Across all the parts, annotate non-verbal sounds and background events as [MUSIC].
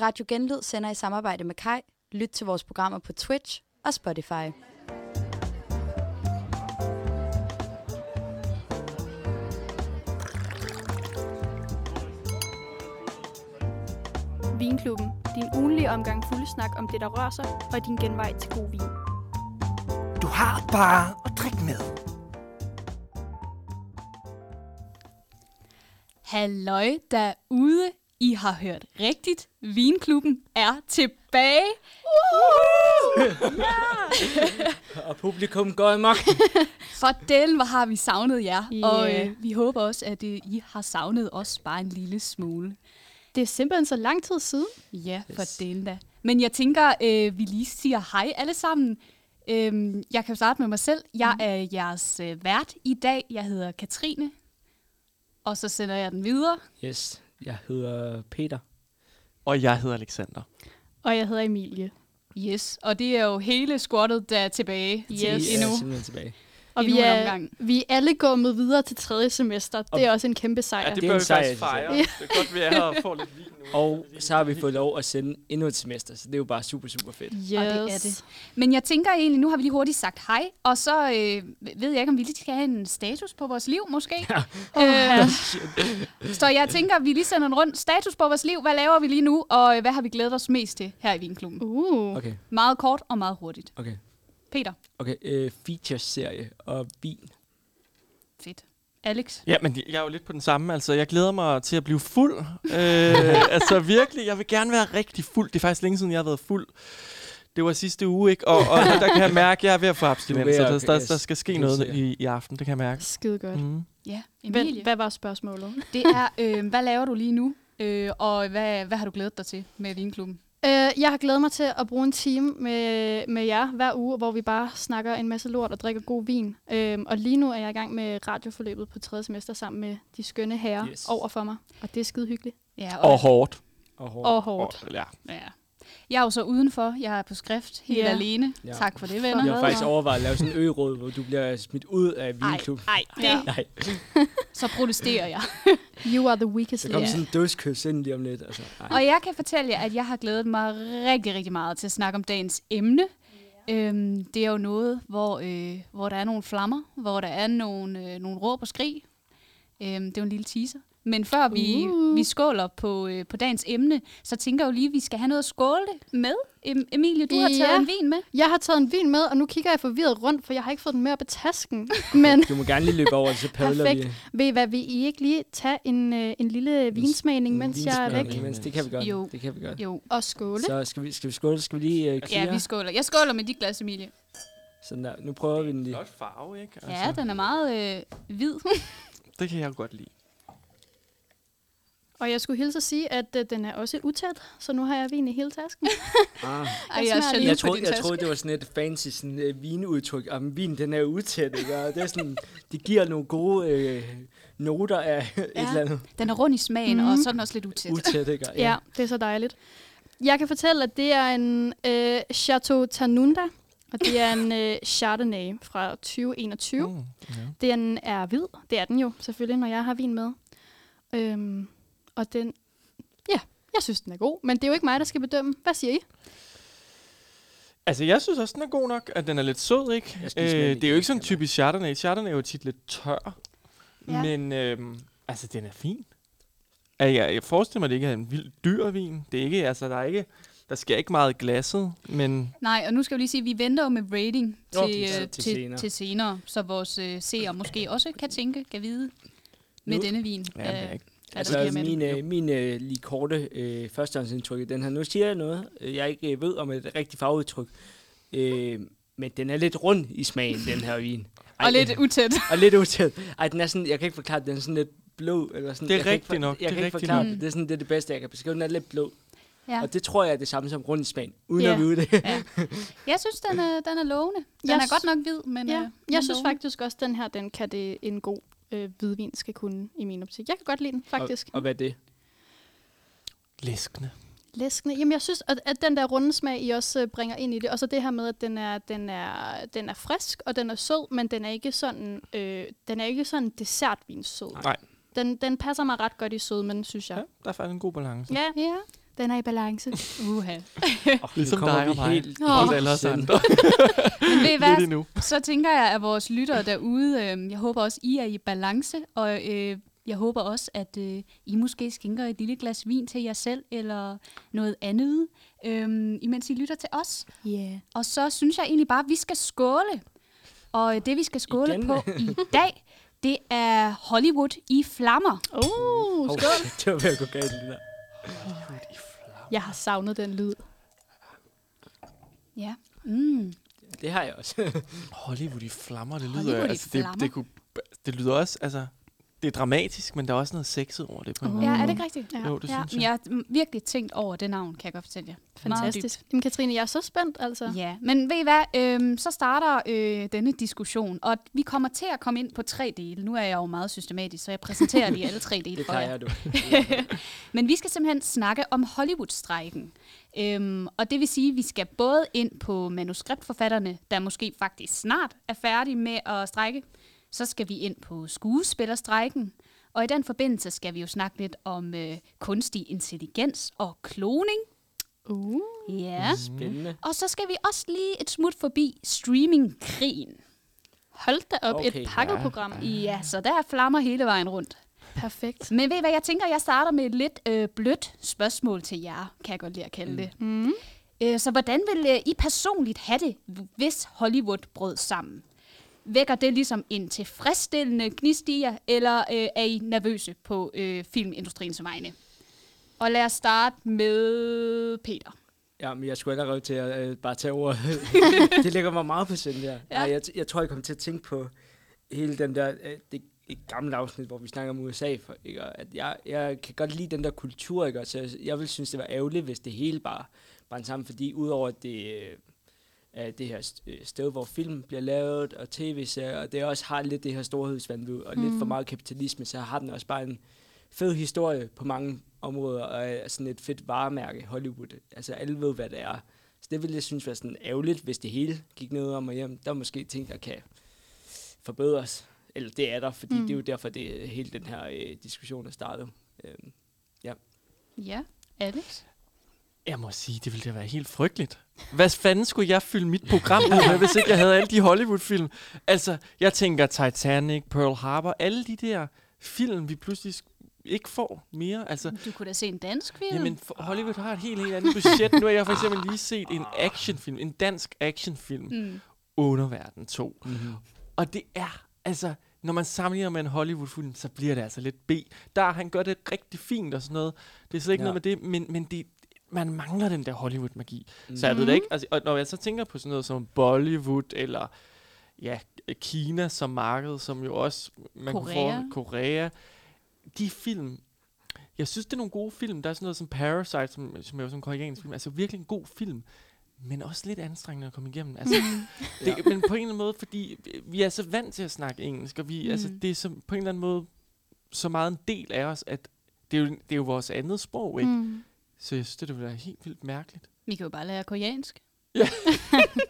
Radio Genlyd sender i samarbejde med Kai. Lyt til vores programmer på Twitch og Spotify. Vinklubben. Din ugenlige omgang snak om det, der rører sig, og din genvej til god vin. Du har bare at drikke med. Halløj derude. I har hørt rigtigt. Vinklubben er tilbage. [LAUGHS] Og publikum går amok. [LAUGHS] For den, hvor har vi savnet jer. Ja. Og øh, vi håber også, at øh, I har savnet os bare en lille smule. Det er simpelthen så lang tid siden. Ja, for Yes. den da. Men jeg tænker, øh, vi lige siger hej alle sammen. Øhm, jeg kan starte med mig selv. Jeg er jeres øh, vært i dag. Jeg hedder Katrine. Og så sender jeg den videre. Yes, jeg hedder Peter. Og jeg hedder Alexander. Og jeg hedder Emilie. Yes, og det er jo hele squattet, der er tilbage Yes. til endnu. er simpelthen tilbage. Og vi er, omgang. vi er alle gået videre til tredje semester. Det er også en kæmpe sejr. Ja, det Det er bør en vi faktisk fejre. selv. Det er godt, vi er her og får lidt vin nu. Og så har vi fået lov at sende endnu et semester, så det er jo bare super, super fedt. Yes. Og det er det. Men jeg tænker egentlig, nu har vi lige hurtigt sagt hej, og så øh, ved jeg ikke, om vi lige skal have en status på vores liv, måske. Ja. Øh, så jeg tænker, vi lige sender en rundt. Status på vores liv, hvad laver vi lige nu, og øh, hvad har vi glædet os mest til her i Vinklubben? Uh. Okay, Meget kort og meget hurtigt. okay. Peter, Okay, øh, feature-serie og vin. fedt. Alex, Ja, men jeg er jo lidt på den samme. Altså, jeg glæder mig til at blive fuld. øh, [LAUGHS] altså virkelig, jeg vil gerne være rigtig fuld. Det er faktisk længe siden, jeg har været fuld. Det var sidste uge, ikke? Og, og der kan jeg [LAUGHS] mærke, at jeg er ved at få abstinens. Du er ved Så at- der, der skal ske noget i, i aften, det kan jeg mærke. Skide godt. Mm. ja, Hvad, Emilie. hvad var spørgsmålet? Det er, øh, hvad laver du lige nu, øh, og hvad, hvad har du glædet dig til med Vinklubben? Øh, jeg har glædet mig til at bruge en time med, med jer hver uge, hvor vi bare snakker en masse lort og drikker god vin. Øh, og lige nu er jeg i gang med radioforløbet på tredje semester sammen med de skønne herrer Yes. over for mig. Og det er skide hyggeligt. Ja, Og hårdt. Og hårdt. Og hårdt. Og, ja. ja. Jeg er jo så udenfor. Jeg er på skrift helt Ja. alene. Ja. Tak for det, venner. Jeg har faktisk overvejet at lave sådan en ø-råd, hvor du bliver smidt ud af vinklub. Ej, det, Ja. Nej, [LAUGHS] så protesterer jeg. You are the weakest så kommer link. sådan en dødskys ind lige om lidt. Altså, ej. Og jeg kan fortælle jer, at jeg har glædet mig rigtig, rigtig meget til at snakke om dagens emne. Øhm, det er jo noget, hvor, øh, hvor der er nogle flammer, hvor der er nogle, øh, nogle råb og skrig. Øhm, det er jo en lille teaser. Men før vi, Uh. vi skåler på, øh, på dagens emne, så tænker jeg jo lige, at vi skal have noget at skåle det med. Em- Emilie, du har taget Ja. en vin med. Jeg har taget en vin med, og nu kigger jeg forvirret rundt, for jeg har ikke fået den med op i tasken. [LAUGHS] [LAUGHS] Men Du må gerne lige løbe over, så padler Perfekt. vi. ved I hvad, vil I ikke lige tage en, øh, en lille vinsmagning, mens jeg er væk? Vinsmagning, Mens, det kan vi godt. Jo. Det kan vi godt. Jo, Og skåle. Så skal vi, skal vi skåle? Skal vi lige uh, ja, vi skåler. Jeg skåler med dit glas, Emilie. Sådan der. Nu prøver vi den lige. Flot farve, ikke? Altså, Ja, den er meget øh, hvid. [LAUGHS] Det kan jeg godt lide. Og jeg skulle hilse at sige, at øh, den er også utæt, så nu har jeg vin i hele tasken. Ah. Jeg jeg. Jeg troede, jeg troede, det var sådan et fancy sådan, uh, vinudtryk. Om vin, den er utæt, ikke? Og det er sådan, det giver nogle gode øh, noter af ja. et eller andet Den er rund i smagen, Mhm. og så er den også lidt utæt. utæt, ikke? Ja. ja, det er så dejligt. Jeg kan fortælle, at det er en øh, Chateau Tanunda, og det er en øh, Chardonnay fra 2021. Mm. Mm. Ja. Den er hvid, det er den jo selvfølgelig, når jeg har vin med. Øhm, og den, ja, jeg synes, den er god, men det er jo ikke mig, der skal bedømme. Hvad siger I? Altså, jeg synes også, den er god nok, at den er lidt sød, ikke? Jeg skal Øh, det er jo ikke sådan jeg typisk Chardonnay. Chardonnay er jo tit lidt tør. Ja. Men, øhm, altså, den er fin. Altså, jeg, jeg forestiller mig, at det ikke er en vild dyr vin. Det er ikke, altså, der er ikke, der sker ikke meget glasset, men Nej, og nu skal vi lige sige, at vi venter jo med rating til, Nå, øh, til- til, senere. til senere, så vores øh, seere måske også kan tænke, kan vide med Nu- denne vin. ja, er øh, ikke. Altså, min, øh, min øh, lige korte øh, førstehåndsindtryk i den her. Nu siger jeg noget, øh, jeg ikke øh, ved om et rigtigt farveudtryk. Øh, men den er lidt rund i smagen, den her vin. [LAUGHS] Ej, Og lidt utæt. [LAUGHS] og lidt utæt. Ej, den er sådan, jeg kan ikke forklare det, den er sådan lidt blå. Eller sådan, Det er jeg kan ikke rigtigt nok, Jeg det kan er ikke forklare nok. det. Det er sådan, det er det bedste, jeg kan beskrive. Den er lidt blå. Ja. Og det tror jeg er det samme som rund i smagen, uden Ja. at vide det. ja. Jeg synes, den er, den er lovende. Den Jeg er godt nok hvid, men Ja, øh, jeg synes lovende. faktisk også, at den her, den kan det en god øh, hvidvin skal kunne i min optik. Jeg kan godt lide den, faktisk. Og, og hvad er det? Læskende. Læskende. Jamen, jeg synes, at, at den der runde smag, I også øh, bringer ind i det, og så det her med, at den er, den er, den er frisk, og den er sød, men den er ikke sådan, øh, den er ikke sådan dessertvins sød. Nej. Den, den passer mig ret godt i sødmen, synes Ja, jeg. der er faktisk en god balance. Ja, Ja, Den er i balance. Uha. Oh, Ligesom dig og mig. Helt, Åh. Og alle os andre. Men ved I hvad? Så tænker jeg, at vores lyttere derude, øh, jeg håber også, I er i balance, og øh, jeg håber også, at øh, I måske skænker et lille glas vin til jer selv, eller noget andet, øh, imens I lytter til os. Yeah. Og så synes jeg egentlig bare, at vi skal skåle. Og øh, det, vi skal skåle Igen? på i dag, det er Hollywood i flammer. Uh, Oh, skål. det var ved at gå galt, det der. Jeg har savnet den lyd. Ja. Mm. Det har jeg også. Hollywood i flammer, det lyder Hollywood i altså, det, flammer. det, kunne, det lyder også, altså, det er dramatisk, men der er også noget sexet over det på en Uh. måde. Ja, er det ikke rigtigt? Ja. Jo, det Ja, synes jeg. jeg har virkelig tænkt over det navn, kan jeg godt fortælle jer. Fantastisk. Jamen, Katrine, jeg er så spændt, altså. Ja, men ved I hvad, øhm, så starter øh, denne diskussion, og vi kommer til at komme ind på tre dele. Nu er jeg jo meget systematisk, så jeg præsenterer lige alle tre dele [LAUGHS] Det for jer. plejer du. [LAUGHS] Men vi skal simpelthen snakke om Hollywood-strejken. Øhm, og det vil sige, at vi skal både ind på manuskriptforfatterne, der måske faktisk snart er færdige med at strejke. Så skal vi ind på skuespillerstrejken. Og i den forbindelse skal vi jo snakke lidt om øh, kunstig intelligens og kloning. Uh. Ja. Spændende. Og så skal vi også lige et smut forbi streamingkrigen. Hold da op, Okay, et pakket ja. Ja, så der er flammer hele vejen rundt. Perfekt. Men ved I hvad, jeg tænker, jeg starter med et lidt øh, blødt spørgsmål til jer, kan jeg godt lide at kalde det. Mm. Øh, så hvordan vil øh, I personligt have det, hvis Hollywood brød sammen? Vækker det ligesom en tilfredsstillende gnist i jer, eller øh, er I nervøse på øh, filmindustriens vegne? Og lad os starte med Peter. Ja, men jeg skulle allerede til at øh, bare tage ordet. [LAUGHS] det ligger mig meget på sind der. Ja. Jeg, jeg tror, jeg kommer til at tænke på hele den der, øh, det et gammelt afsnit, hvor vi snakker om USA. For, ikke? Og At jeg, jeg kan godt lide den der kultur, ikke? Og Så jeg, jeg vil synes, det var ærgerligt, hvis det hele bare brændte sammen, fordi udover at det øh, det her øh, sted, hvor film bliver lavet, og tv-serier, og det også har lidt det her storhedsvandvid, og mm. lidt for meget kapitalisme, så har den også bare en fed historie på mange områder, og er sådan et fedt varemærke, Hollywood. Altså alle ved, hvad det er. Så det ville jeg synes være sådan ærgerligt, hvis det hele gik ned om og hjem. Der er måske ting, der kan forbedres. Eller det er der, fordi mm. det er jo derfor, det hele den her øh, diskussion er startet. Øhm, Ja, Alex? Jeg må sige, det ville da være helt frygteligt. Hvad fanden skulle jeg fylde mit program ud med, hvis ikke jeg havde alle de Hollywood-film? Altså, jeg tænker Titanic, Pearl Harbor, alle de der film, vi pludselig ikke får mere. Altså, Du kunne da se en dansk film. jamen, Hollywood har et helt, helt andet budget. Nu har jeg for eksempel lige set en actionfilm, en dansk actionfilm, Mm. Underverden 2. mm-hmm. Og det er, altså, når man sammenligner med en Hollywood-film, så bliver det altså lidt B. Der han gør det rigtig fint og sådan noget. Det er slet ikke Ja. noget med det, men, men det, man mangler den der Hollywood-magi. Mm. Så jeg Mhm. ved det ikke. Altså, og når jeg så tænker på sådan noget som Bollywood, eller ja, Kina som marked, som jo også... Man Korea. Kunne få, Korea. De film... Jeg synes, det er nogle gode film. Der er sådan noget som Parasite, som, som er jo sådan en koreansk film. Altså virkelig en god film. Men også lidt anstrengende at komme igennem. Altså, det, Ja. Men på en eller anden måde, fordi vi er så vant til at snakke engelsk, og vi, mm. altså, det er så, på en eller anden måde så meget en del af os, at det er jo, det er jo vores andet sprog, ikke? Mm. Så jeg synes, det ville være helt vildt mærkeligt. Vi kan jo bare lære koreansk. [LAUGHS]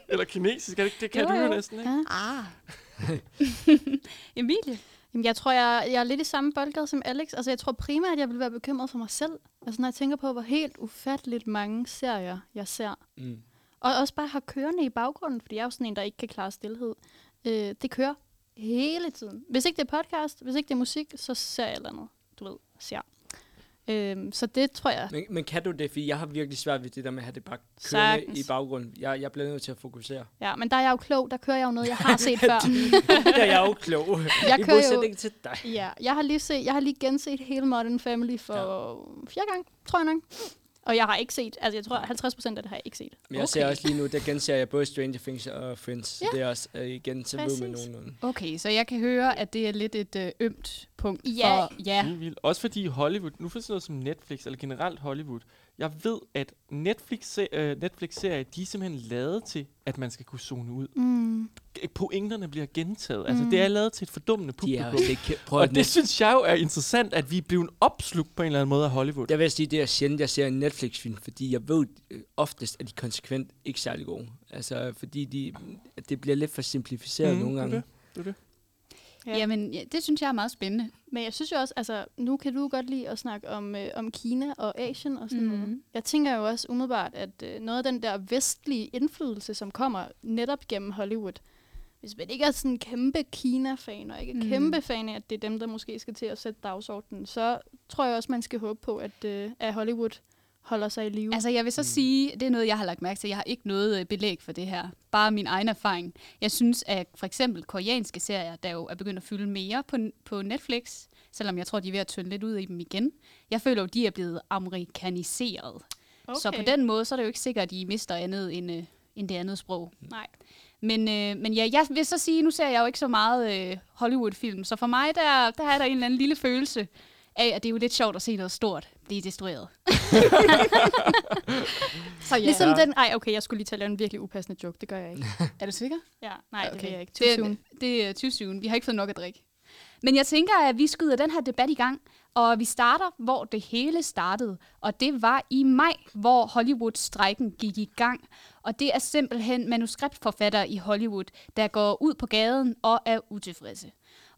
Eller kinesisk, det, ikke? det kan Jo, du jo jo. næsten, ikke? Ja. Ah. [LAUGHS] Emilie? Jamen, jeg tror, jeg, jeg er lidt i samme boldgade som Alex. Altså, jeg tror primært, at jeg vil være bekymret for mig selv. Altså, når jeg tænker på, hvor helt ufatteligt mange serier, jeg ser. Mm. Og også bare har kørende i baggrunden, fordi jeg er jo sådan en, der ikke kan klare stillhed. Øh, det kører hele tiden. Hvis ikke det er podcast, hvis ikke det er musik, så ser jeg et eller andet, du ved, ser. Øhm, så det tror jeg. Men, men kan du det? Fordi jeg har virkelig svært ved det der med at have det bare kørende Sagtens. i baggrunden. Jeg, jeg bliver nødt til at fokusere. Ja, men der er jeg jo klog. Der kører jeg jo noget, jeg har set [LAUGHS] før. der er jeg jo klog. Jeg I kører jo, modsætning til dig. ja, jeg har lige set, jeg har lige genset hele Modern Family for ja. fjerde gang, tror jeg nok. Og jeg har ikke set, altså jeg tror 50 procent af det har jeg ikke set. Men jeg ser også lige nu, der genser jeg både Stranger Things og Friends. Så Ja. det er også øh, igen til ved med nogenlunde. Okay, så jeg kan høre, at det er lidt et øh, ømt punkt Ja. for... Ja. Vildt. Også fordi Hollywood, nu for sådan noget som Netflix, eller generelt Hollywood, jeg ved, at Netflix, øh, Netflix-serier, de er simpelthen lavet til, at man skal kunne zone ud. Mm. Pointerne bliver gentaget. Altså, Mm. det er lavet til et fordummende De publikum. også ikke... Prøv Og det synes jeg jo er interessant, at vi er blevet opslugt på en eller anden måde af Hollywood. Der vil jeg sige, det er sjældent, jeg ser en Netflix-film, fordi jeg ved øh, oftest, at de konsekvent ikke særlig gode. Altså, fordi de, det bliver lidt for simplificeret mm, nogle det er gange. det. Det er det. Ja. Jamen, ja, det synes jeg er meget spændende. Men jeg synes jo også, altså, nu kan du godt lide at snakke om, øh, om Kina og Asien og sådan mm. noget. Mhm. Jeg tænker jo også umiddelbart, at øh, noget af den der vestlige indflydelse, som kommer netop gennem Hollywood, hvis man ikke er sådan en kæmpe Kina-fan, og ikke er Mhm. kæmpe fan af, at det er dem, der måske skal til at sætte dagsordenen, så tror jeg også, man skal håbe på, at, øh, at Hollywood holder sig i live. Altså, jeg vil så Mm. sige, det er noget, jeg har lagt mærke til. Jeg har ikke noget øh, belæg for det her. Bare min egen erfaring. Jeg synes, at for eksempel koreanske serier, der jo er begyndt at fylde mere på, på Netflix, selvom jeg tror, de er ved at tynde lidt ud i dem igen. Jeg føler jo, de er blevet amerikaniseret. Okay. Så på den måde, så er det jo ikke sikkert, at de mister andet end, øh, end det andet sprog. Nej. Men, øh, men ja, jeg vil så sige, nu ser jeg jo ikke så meget øh, Hollywood-film, så for mig, der, der er der en eller anden lille følelse af, at det er jo lidt sjovt at se noget stort blive destrueret. [LAUGHS] Så ja. Ligesom den... Ej, okay, jeg skulle lige til at lave en virkelig upassende joke. Det gør jeg ikke. [LAUGHS] Er du sikker? Ja, nej, okay. det vil jeg ikke. Too Det, soon. det er too soon. Vi har ikke fået nok at drikke. Men jeg tænker, at vi skyder den her debat i gang, og vi starter, hvor det hele startede. Og det var i maj, hvor Hollywood-strækken gik i gang. Og det er simpelthen manuskriptforfattere i Hollywood, der går ud på gaden og er utilfredse.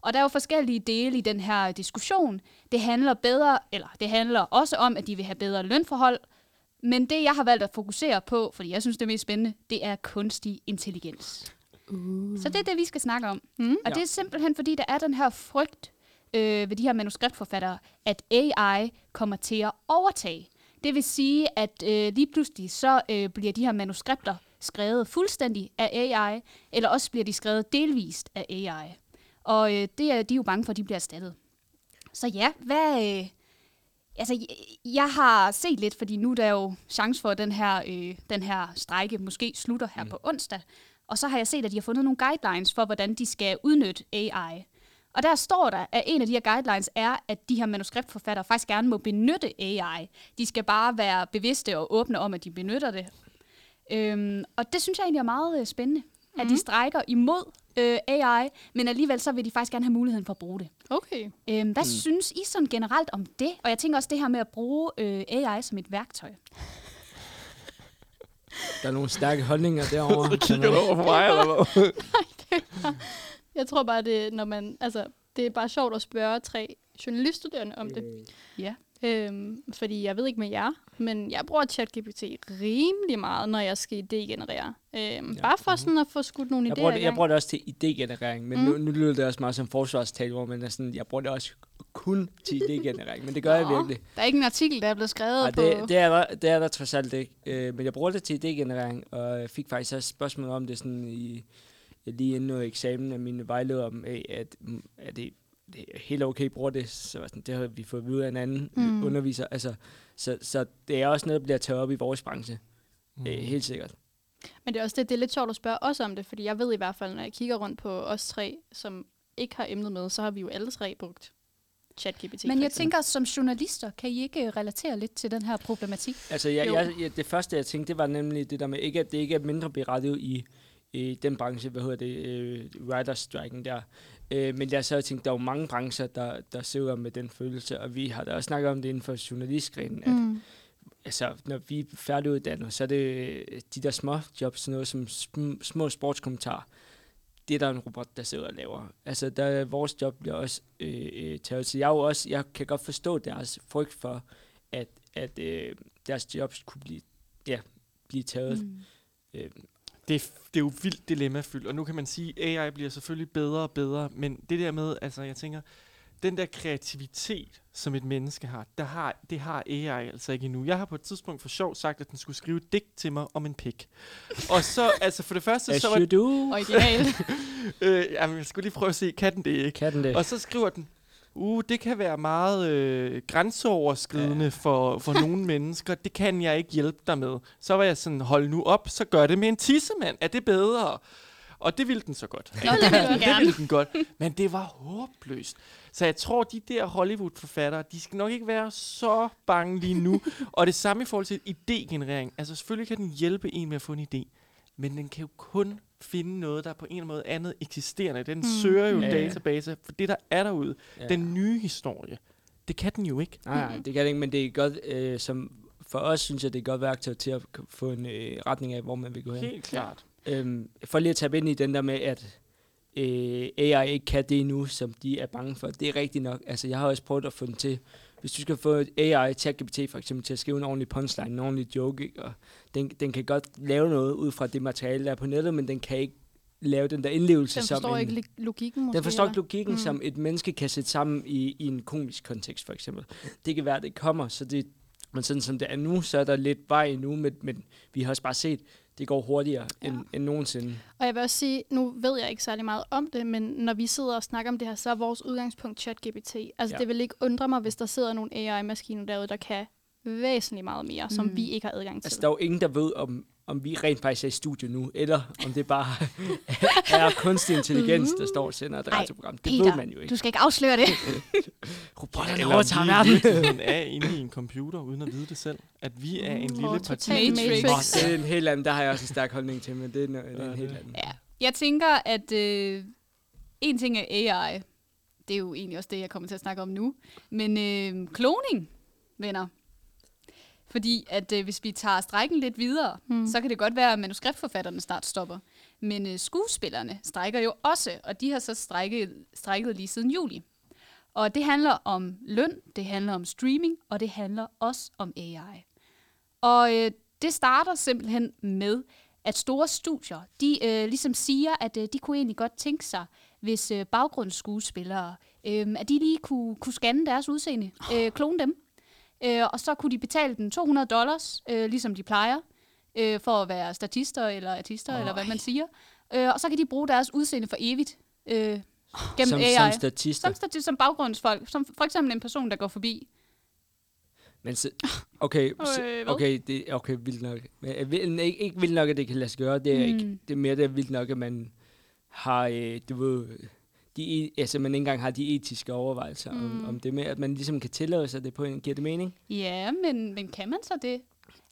Og der er jo forskellige dele i den her diskussion. Det handler bedre, eller det handler også om, at de vil have bedre lønforhold. Men det, jeg har valgt at fokusere på, fordi jeg synes, det er mest spændende, det er kunstig intelligens. Uh. Så det er det, vi skal snakke om. Mm. Og Ja. det er simpelthen, fordi der er den her frygt øh, ved de her manuskriptforfattere, at AI kommer til at overtage. Det vil sige, at øh, lige pludselig så øh, bliver de her manuskripter skrevet fuldstændig af AI, eller også bliver de skrevet delvist af AI. Og øh, det er de er jo bange for, at de bliver erstattet. Så ja, hvad... Øh, altså, jeg, jeg har set lidt, fordi nu er der jo chance for, at den her, øh, den her strejke måske slutter her mm. på onsdag. Og så har jeg set, at de har fundet nogle guidelines for, hvordan de skal udnytte AI. Og der står der, at en af de her guidelines er, at de her manuskriptforfattere faktisk gerne må benytte AI. De skal bare være bevidste og åbne om, at de benytter det. Øhm, og det synes jeg egentlig er meget øh, spændende, mm. at de strækker imod øh, AI, men alligevel så vil de faktisk gerne have muligheden for at bruge det. Okay. Øhm, hvad mm. synes I sådan generelt om det? Og jeg tænker også det her med at bruge øh, AI som et værktøj. Der er nogle stærke holdninger derovre. Så kigger du over på mig, eller hvad? [LAUGHS] Jeg tror bare, det, når man, altså, det er bare sjovt at spørge tre journaliststuderende om det. Øh, Ja. Øhm, fordi jeg ved ikke med jer, men jeg bruger ChatGPT rimelig meget, når jeg skal idégenerere. Øhm, ja. Bare for sådan at få skudt nogle Jeg idéer bruger, det, jeg bruger det også til idégenerering, men Mm. nu, nu lyder det også meget som forsvarstal, hvor man er sådan, jeg bruger det også kun til idégenerering, men det gør jeg Nå. virkelig. Der er ikke en artikel, der er blevet skrevet Ej, på... det, det, er der, det er der trods alt ikke. Øh, men jeg bruger det til idégenerering, og jeg fik faktisk også spørgsmål om det sådan i, lige inden noget eksamen af mine vejledere om, at, at det, det er helt okay at bruge det. Så sådan, det har vi fået vide af en anden Mm. underviser. Altså, så, så det er også noget, der bliver taget op i vores branche. Mm. Øh, helt sikkert. Men det er også det, det er lidt sjovt at spørge os om det, fordi jeg ved i hvert fald, når jeg kigger rundt på os tre, som ikke har emnet med, så har vi jo alle tre brugt ChatGPT. Men jeg tænker, som journalister, kan I ikke relatere lidt til den her problematik? Altså, jeg, jeg, jeg, det første, jeg tænkte, det var nemlig det der med, ikke, at det ikke er mindre berettiget i, i den branche, hvad hedder det, øh, writerstriken der. Øh, men jeg så tænkte, der er jo mange brancher, der, der sidder med den følelse, og vi har da også snakket om det inden for journalistgrenen, at Mm. altså, når vi er færdiguddannede, så er det øh, de der små jobs, sådan noget som sm- små sportskommentarer, det er der en robot, der sidder og laver. Altså, der, vores job bliver også øh, øh, taget. Så jeg, er jo også, jeg kan godt forstå deres frygt for, at, at øh, deres jobs kunne blive, ja, blive taget. Mm. Øh, Det er, det er jo vildt dilemmafyldt, og nu kan man sige, at AI bliver selvfølgelig bedre og bedre, men det der med, altså jeg tænker, den der kreativitet, som et menneske har, der har, det har AI altså ikke endnu. Jeg har på et tidspunkt for sjov sagt, at den skulle skrive et digt til mig om en pik. Og så, altså for det første, as så var you do. Original. [LAUGHS] øh, jamen, jeg skulle lige prøve at se, kan den det ikke? Kan den det? Og så skriver den, uh, det kan være meget øh, grænseoverskridende ja. for, for [LAUGHS] nogle mennesker. Det kan jeg ikke hjælpe dig med. Så var jeg sådan, hold nu op, så gør det med en tissemand. Er det bedre? Og det ville den så godt. Nå, det vil den [LAUGHS] det ville den godt. Men det var håbløst. Så jeg tror, de der Hollywood-forfattere, de skal nok ikke være så bange lige nu. [LAUGHS] og det samme i forhold til idégenerering. Altså selvfølgelig kan den hjælpe en med at få en idé. Men den kan jo kun finde noget, der er på en eller anden måde andet eksisterende. Den mm. søger jo Ja, database for det, der er derude. Ja. Den nye historie. Det kan den jo ikke. Nej, nej, det kan det ikke, men det er godt, øh, som for os synes jeg, det er et godt værktøj til at få en øh, retning af, hvor man vil gå hen. Helt klart. Øhm, for lige at tage ind i den der med, at øh, AI ikke kan det nu, som de er bange for. Det er rigtigt nok. Altså, jeg har også prøvet at få den til. Hvis du skal få et AI, ChatGPT for eksempel, til at skrive en ordentlig punchline, en ordentlig joke, ikke? og den, den kan godt lave noget ud fra det materiale, der er på nettet, men den kan ikke lave den der indlevelse Den som forstår en, ikke logikken måske. den forstår ikke logikken, Mm. som et menneske kan sætte sammen i, i en komisk kontekst, for eksempel. Det kan være, det kommer, så det, men sådan som det er nu, så er der lidt vej endnu, men, men vi har også bare set, det går hurtigere Ja. end, end nogensinde. Og jeg vil også sige, nu ved jeg ikke særlig meget om det, men når vi sidder og snakker om det her, så er vores udgangspunkt ChatGPT. Altså. Ja. det vil ikke undre mig, hvis der sidder nogle AI-maskiner derude, der kan væsentligt meget mere, som Mm. vi ikke har adgang til. Altså, der er jo ingen, der ved, om, om vi rent faktisk er i studio nu, eller om det bare [LAUGHS] er kunstig intelligens, der står og sender et radioprogram. Det Peter, ved man jo ikke. du skal ikke afsløre det. [LAUGHS] Robotterne Eller overtager verden. er inde i en computer, uden at vide det selv. At vi er en Mm, lille og parti. total Matrix. Matrix. Det er en helt anden, der har jeg også en stærk holdning til, men det er, no- det er Ja, en helt anden. ja. Jeg tænker, at øh, en ting er AI. Det er jo egentlig også det, jeg kommer til at snakke om nu. Men øh, kloning, venner. Fordi at øh, hvis vi tager strækken lidt videre, Mm. så kan det godt være, at manuskriptforfatterne snart stopper. Men øh, skuespillerne strækker jo også, og de har så strækket, strækket lige siden juli. Og det handler om løn, det handler om streaming, og det handler også om AI. Og øh, det starter simpelthen med, at store studier, de øh, ligesom siger, at øh, de kunne egentlig godt tænke sig, hvis øh, baggrundsskuespillere, øh, at de lige kunne, kunne scanne deres udseende, øh, klone dem. Øh, og så kunne de betale dem 200 dollars, øh, ligesom de plejer, øh, for at være statister eller artister, Øj. eller hvad man siger. Øh, og så kan de bruge deres udseende for evigt øh, gennem Som, AI. som statister. som, stati- som baggrundsfolk. Som for eksempel en person, der går forbi. Men så, okay, [LAUGHS] så, Øh, okay, det er okay, vildt nok. Men vil, ikke, ikke vildt nok, at det kan lade sig gøre, det er mm. ikke. Det er mere det er vildt nok, at man har, øh, du ved, de, altså man ikke engang har de etiske overvejelser mm. Om, om det med, at man ligesom kan tillade sig det på en, giver det mening? Ja, men, men kan man så det?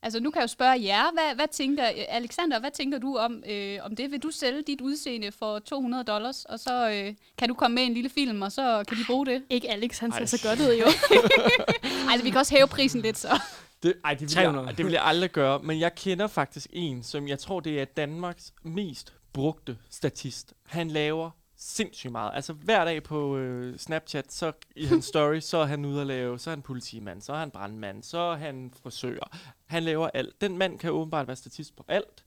Altså, nu kan jeg jo spørge jer, hvad, hvad tænker, Alexander, hvad tænker du om, øh, om det? Vil du sælge dit udseende for 200 dollars, og så øh, kan du komme med en lille film, og så kan de bruge det? Ikke Alex, han ser så godt ud jo. [LAUGHS] Altså, vi kan også hæve prisen lidt, så. Det, ej, det vil, 300. jeg, det vil jeg aldrig gøre, men jeg kender faktisk en, som jeg tror, det er Danmarks mest brugte statist. Han laver sindssygt meget. Altså hver dag på øh, Snapchat, så i hans [LAUGHS] story, så er han ude at lave, så er han politimand, så er han brandmand, så er han frisør. Han laver alt. Den mand kan åbenbart være statist på alt,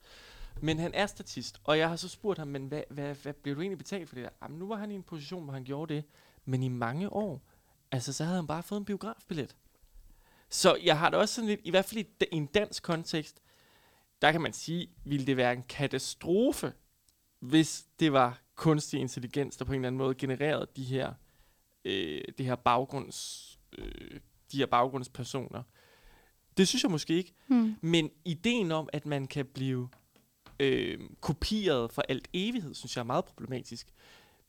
men han er statist. Og jeg har så spurgt ham, men hvad, hvad, hvad bliver du egentlig betalt for det der? Jamen, nu var han i en position, hvor han gjorde det. Men i mange år, altså så havde han bare fået en biografbillet. Så jeg har det også sådan lidt, i hvert fald i, i en dansk kontekst, der kan man sige, ville det være en katastrofe, hvis det var kunstig intelligens, der på en eller anden måde genererede de her, øh, det her baggrunds, øh, de her baggrundspersoner. Det synes jeg måske ikke. Hmm. Men ideen om, at man kan blive øh, kopieret for alt evighed, synes jeg er meget problematisk.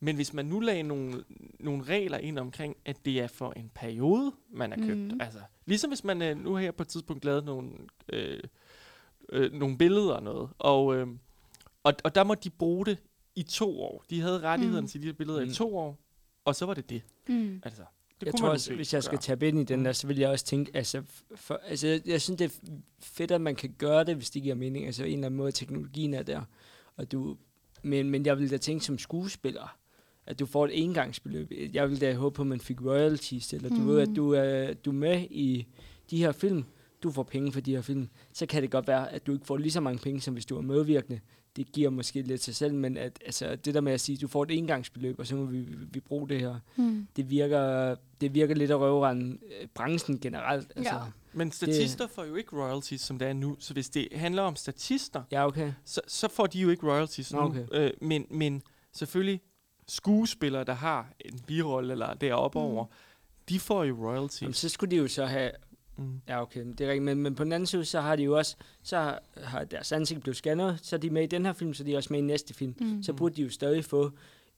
Men hvis man nu lagde nogle, nogle regler ind omkring, at det er for en periode, man er købt. Mm. Altså, ligesom hvis man øh, nu her på et tidspunkt lavede nogle, øh, øh, nogle billeder og noget. Og, øh, og, og der må de bruge det i to år. De havde rettighederne Mm. mm. til de her billeder mm. Mm. i to år, og så var det det. Mm. Altså, det jeg kunne tror man også, hvis jeg skal tabe ind i den der, så vil jeg også tænke, altså, for, altså jeg, jeg synes, det er fedt, at man kan gøre det, hvis det giver mening. Altså en eller anden måde, teknologien er der. Og du, men, men jeg vil da tænke som skuespiller, at du får et engangsbeløb. Jeg vil da håbe på, at man fik royalties, eller du Mm. ved, at du er, du er med i de her film, du får penge for de her film, så kan det godt være, at du ikke får lige så mange penge, som hvis du er medvirkende. Det giver måske lidt sig selv, men at, altså, det der med at sige, at du får et engangsbeløb, og så må vi, vi, vi bruge det her, Hmm. det virker, det virker lidt at røvrende øh, branchen generelt. Altså. Ja. Men statister får jo ikke royalties, som det er nu. Så hvis det handler om statister, ja, okay. så, så får de jo ikke royalties Nå, nu. okay. Øh, men, men selvfølgelig skuespillere, der har en birolle eller deroppe Mm. mm. over, de får jo royalties. Jamen, så skulle de jo så have... Mm. Ja, okay, det er rigtigt. Men, men på den anden side, så har de jo også... Så har, deres ansigt blevet scannet, så er de med i den her film, så er de også med i næste film. Mm. Så burde de jo stadig få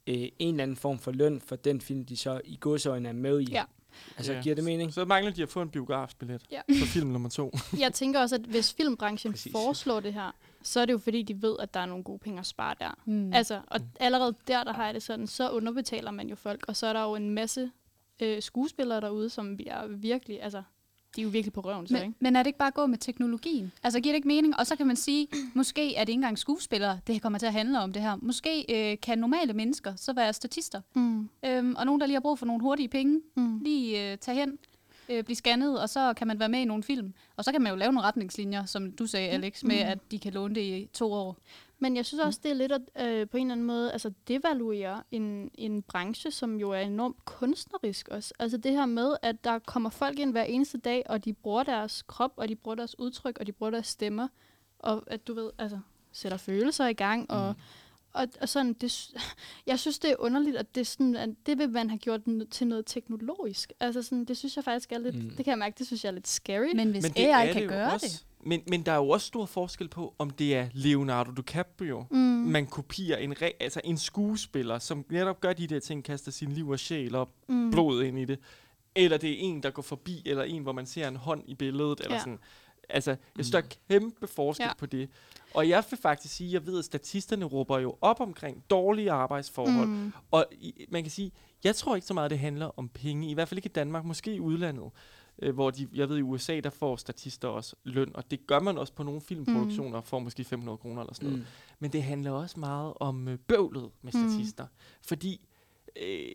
øh, en eller anden form for løn for den film, de så i godsøjne er med i. Ja. Altså, Ja. giver det mening? Så mangler de at få en biografbillet Ja. for film nummer to. [LAUGHS] Jeg tænker også, at hvis filmbranchen Præcis. foreslår det her, så er det jo fordi, de ved, at der er nogle gode penge at spare der. Mm. Altså, og allerede der, der har jeg det sådan, så underbetaler man jo folk, og så er der jo en masse øh, skuespillere derude, som bliver virkelig, altså, De er jo virkelig på røven, så, Men, ikke? men er det ikke bare at gå med teknologien? Altså giver det ikke mening? Og så kan man sige, måske er det ikke engang skuespillere, det kommer til at handle om det her. Måske øh, kan normale mennesker så være statister. Mm. Øhm, og nogen, der lige har brug for nogle hurtige penge, Mm. lige øh, tage hen, øh, blive scannet, og så kan man være med i nogle film. Og så kan man jo lave nogle retningslinjer, som du sagde, Alex, med Mm. at de kan låne det i to år. Men jeg synes også, det er lidt at øh, på en eller anden måde altså devaluere en, en branche, som jo er enormt kunstnerisk også. Altså det her med, at der kommer folk ind hver eneste dag, og de bruger deres krop, og de bruger deres udtryk, og de bruger deres stemmer, og at du ved, altså sætter følelser i gang, og, og, og sådan, det, [LAUGHS] jeg synes, det er underligt, at det, sådan, at det vil man have gjort til noget teknologisk. Altså sådan, det synes jeg faktisk er lidt, Mm. mm. det kan jeg mærke, det synes jeg er lidt scary. Men hvis Men AI kan gøre også. det, Men, men der er jo også stor forskel på, om det er Leonardo DiCaprio, mm. man kopierer en, re- altså en skuespiller, som netop gør de der ting, kaster sin liv og sjæl op, mm. blod ind i det. Eller det er en, der går forbi, eller en, hvor man ser en hånd i billedet. Eller Ja. sådan. Altså, jeg synes, der er kæmpe forskel Ja. på det. Og jeg vil faktisk sige, jeg ved, at statisterne råber jo op omkring dårlige arbejdsforhold. Mm. Mm. Og i, man kan sige, jeg tror ikke så meget, det handler om penge. I hvert fald ikke i Danmark, måske i udlandet. Øh, hvor de, jeg ved, i USA, der får statister også løn. Og det gør man også på nogle filmproduktioner, mm. får måske 500 kroner eller sådan noget. Mm. Men det handler også meget om øh, bøvlet med Mm. statister. Fordi øh,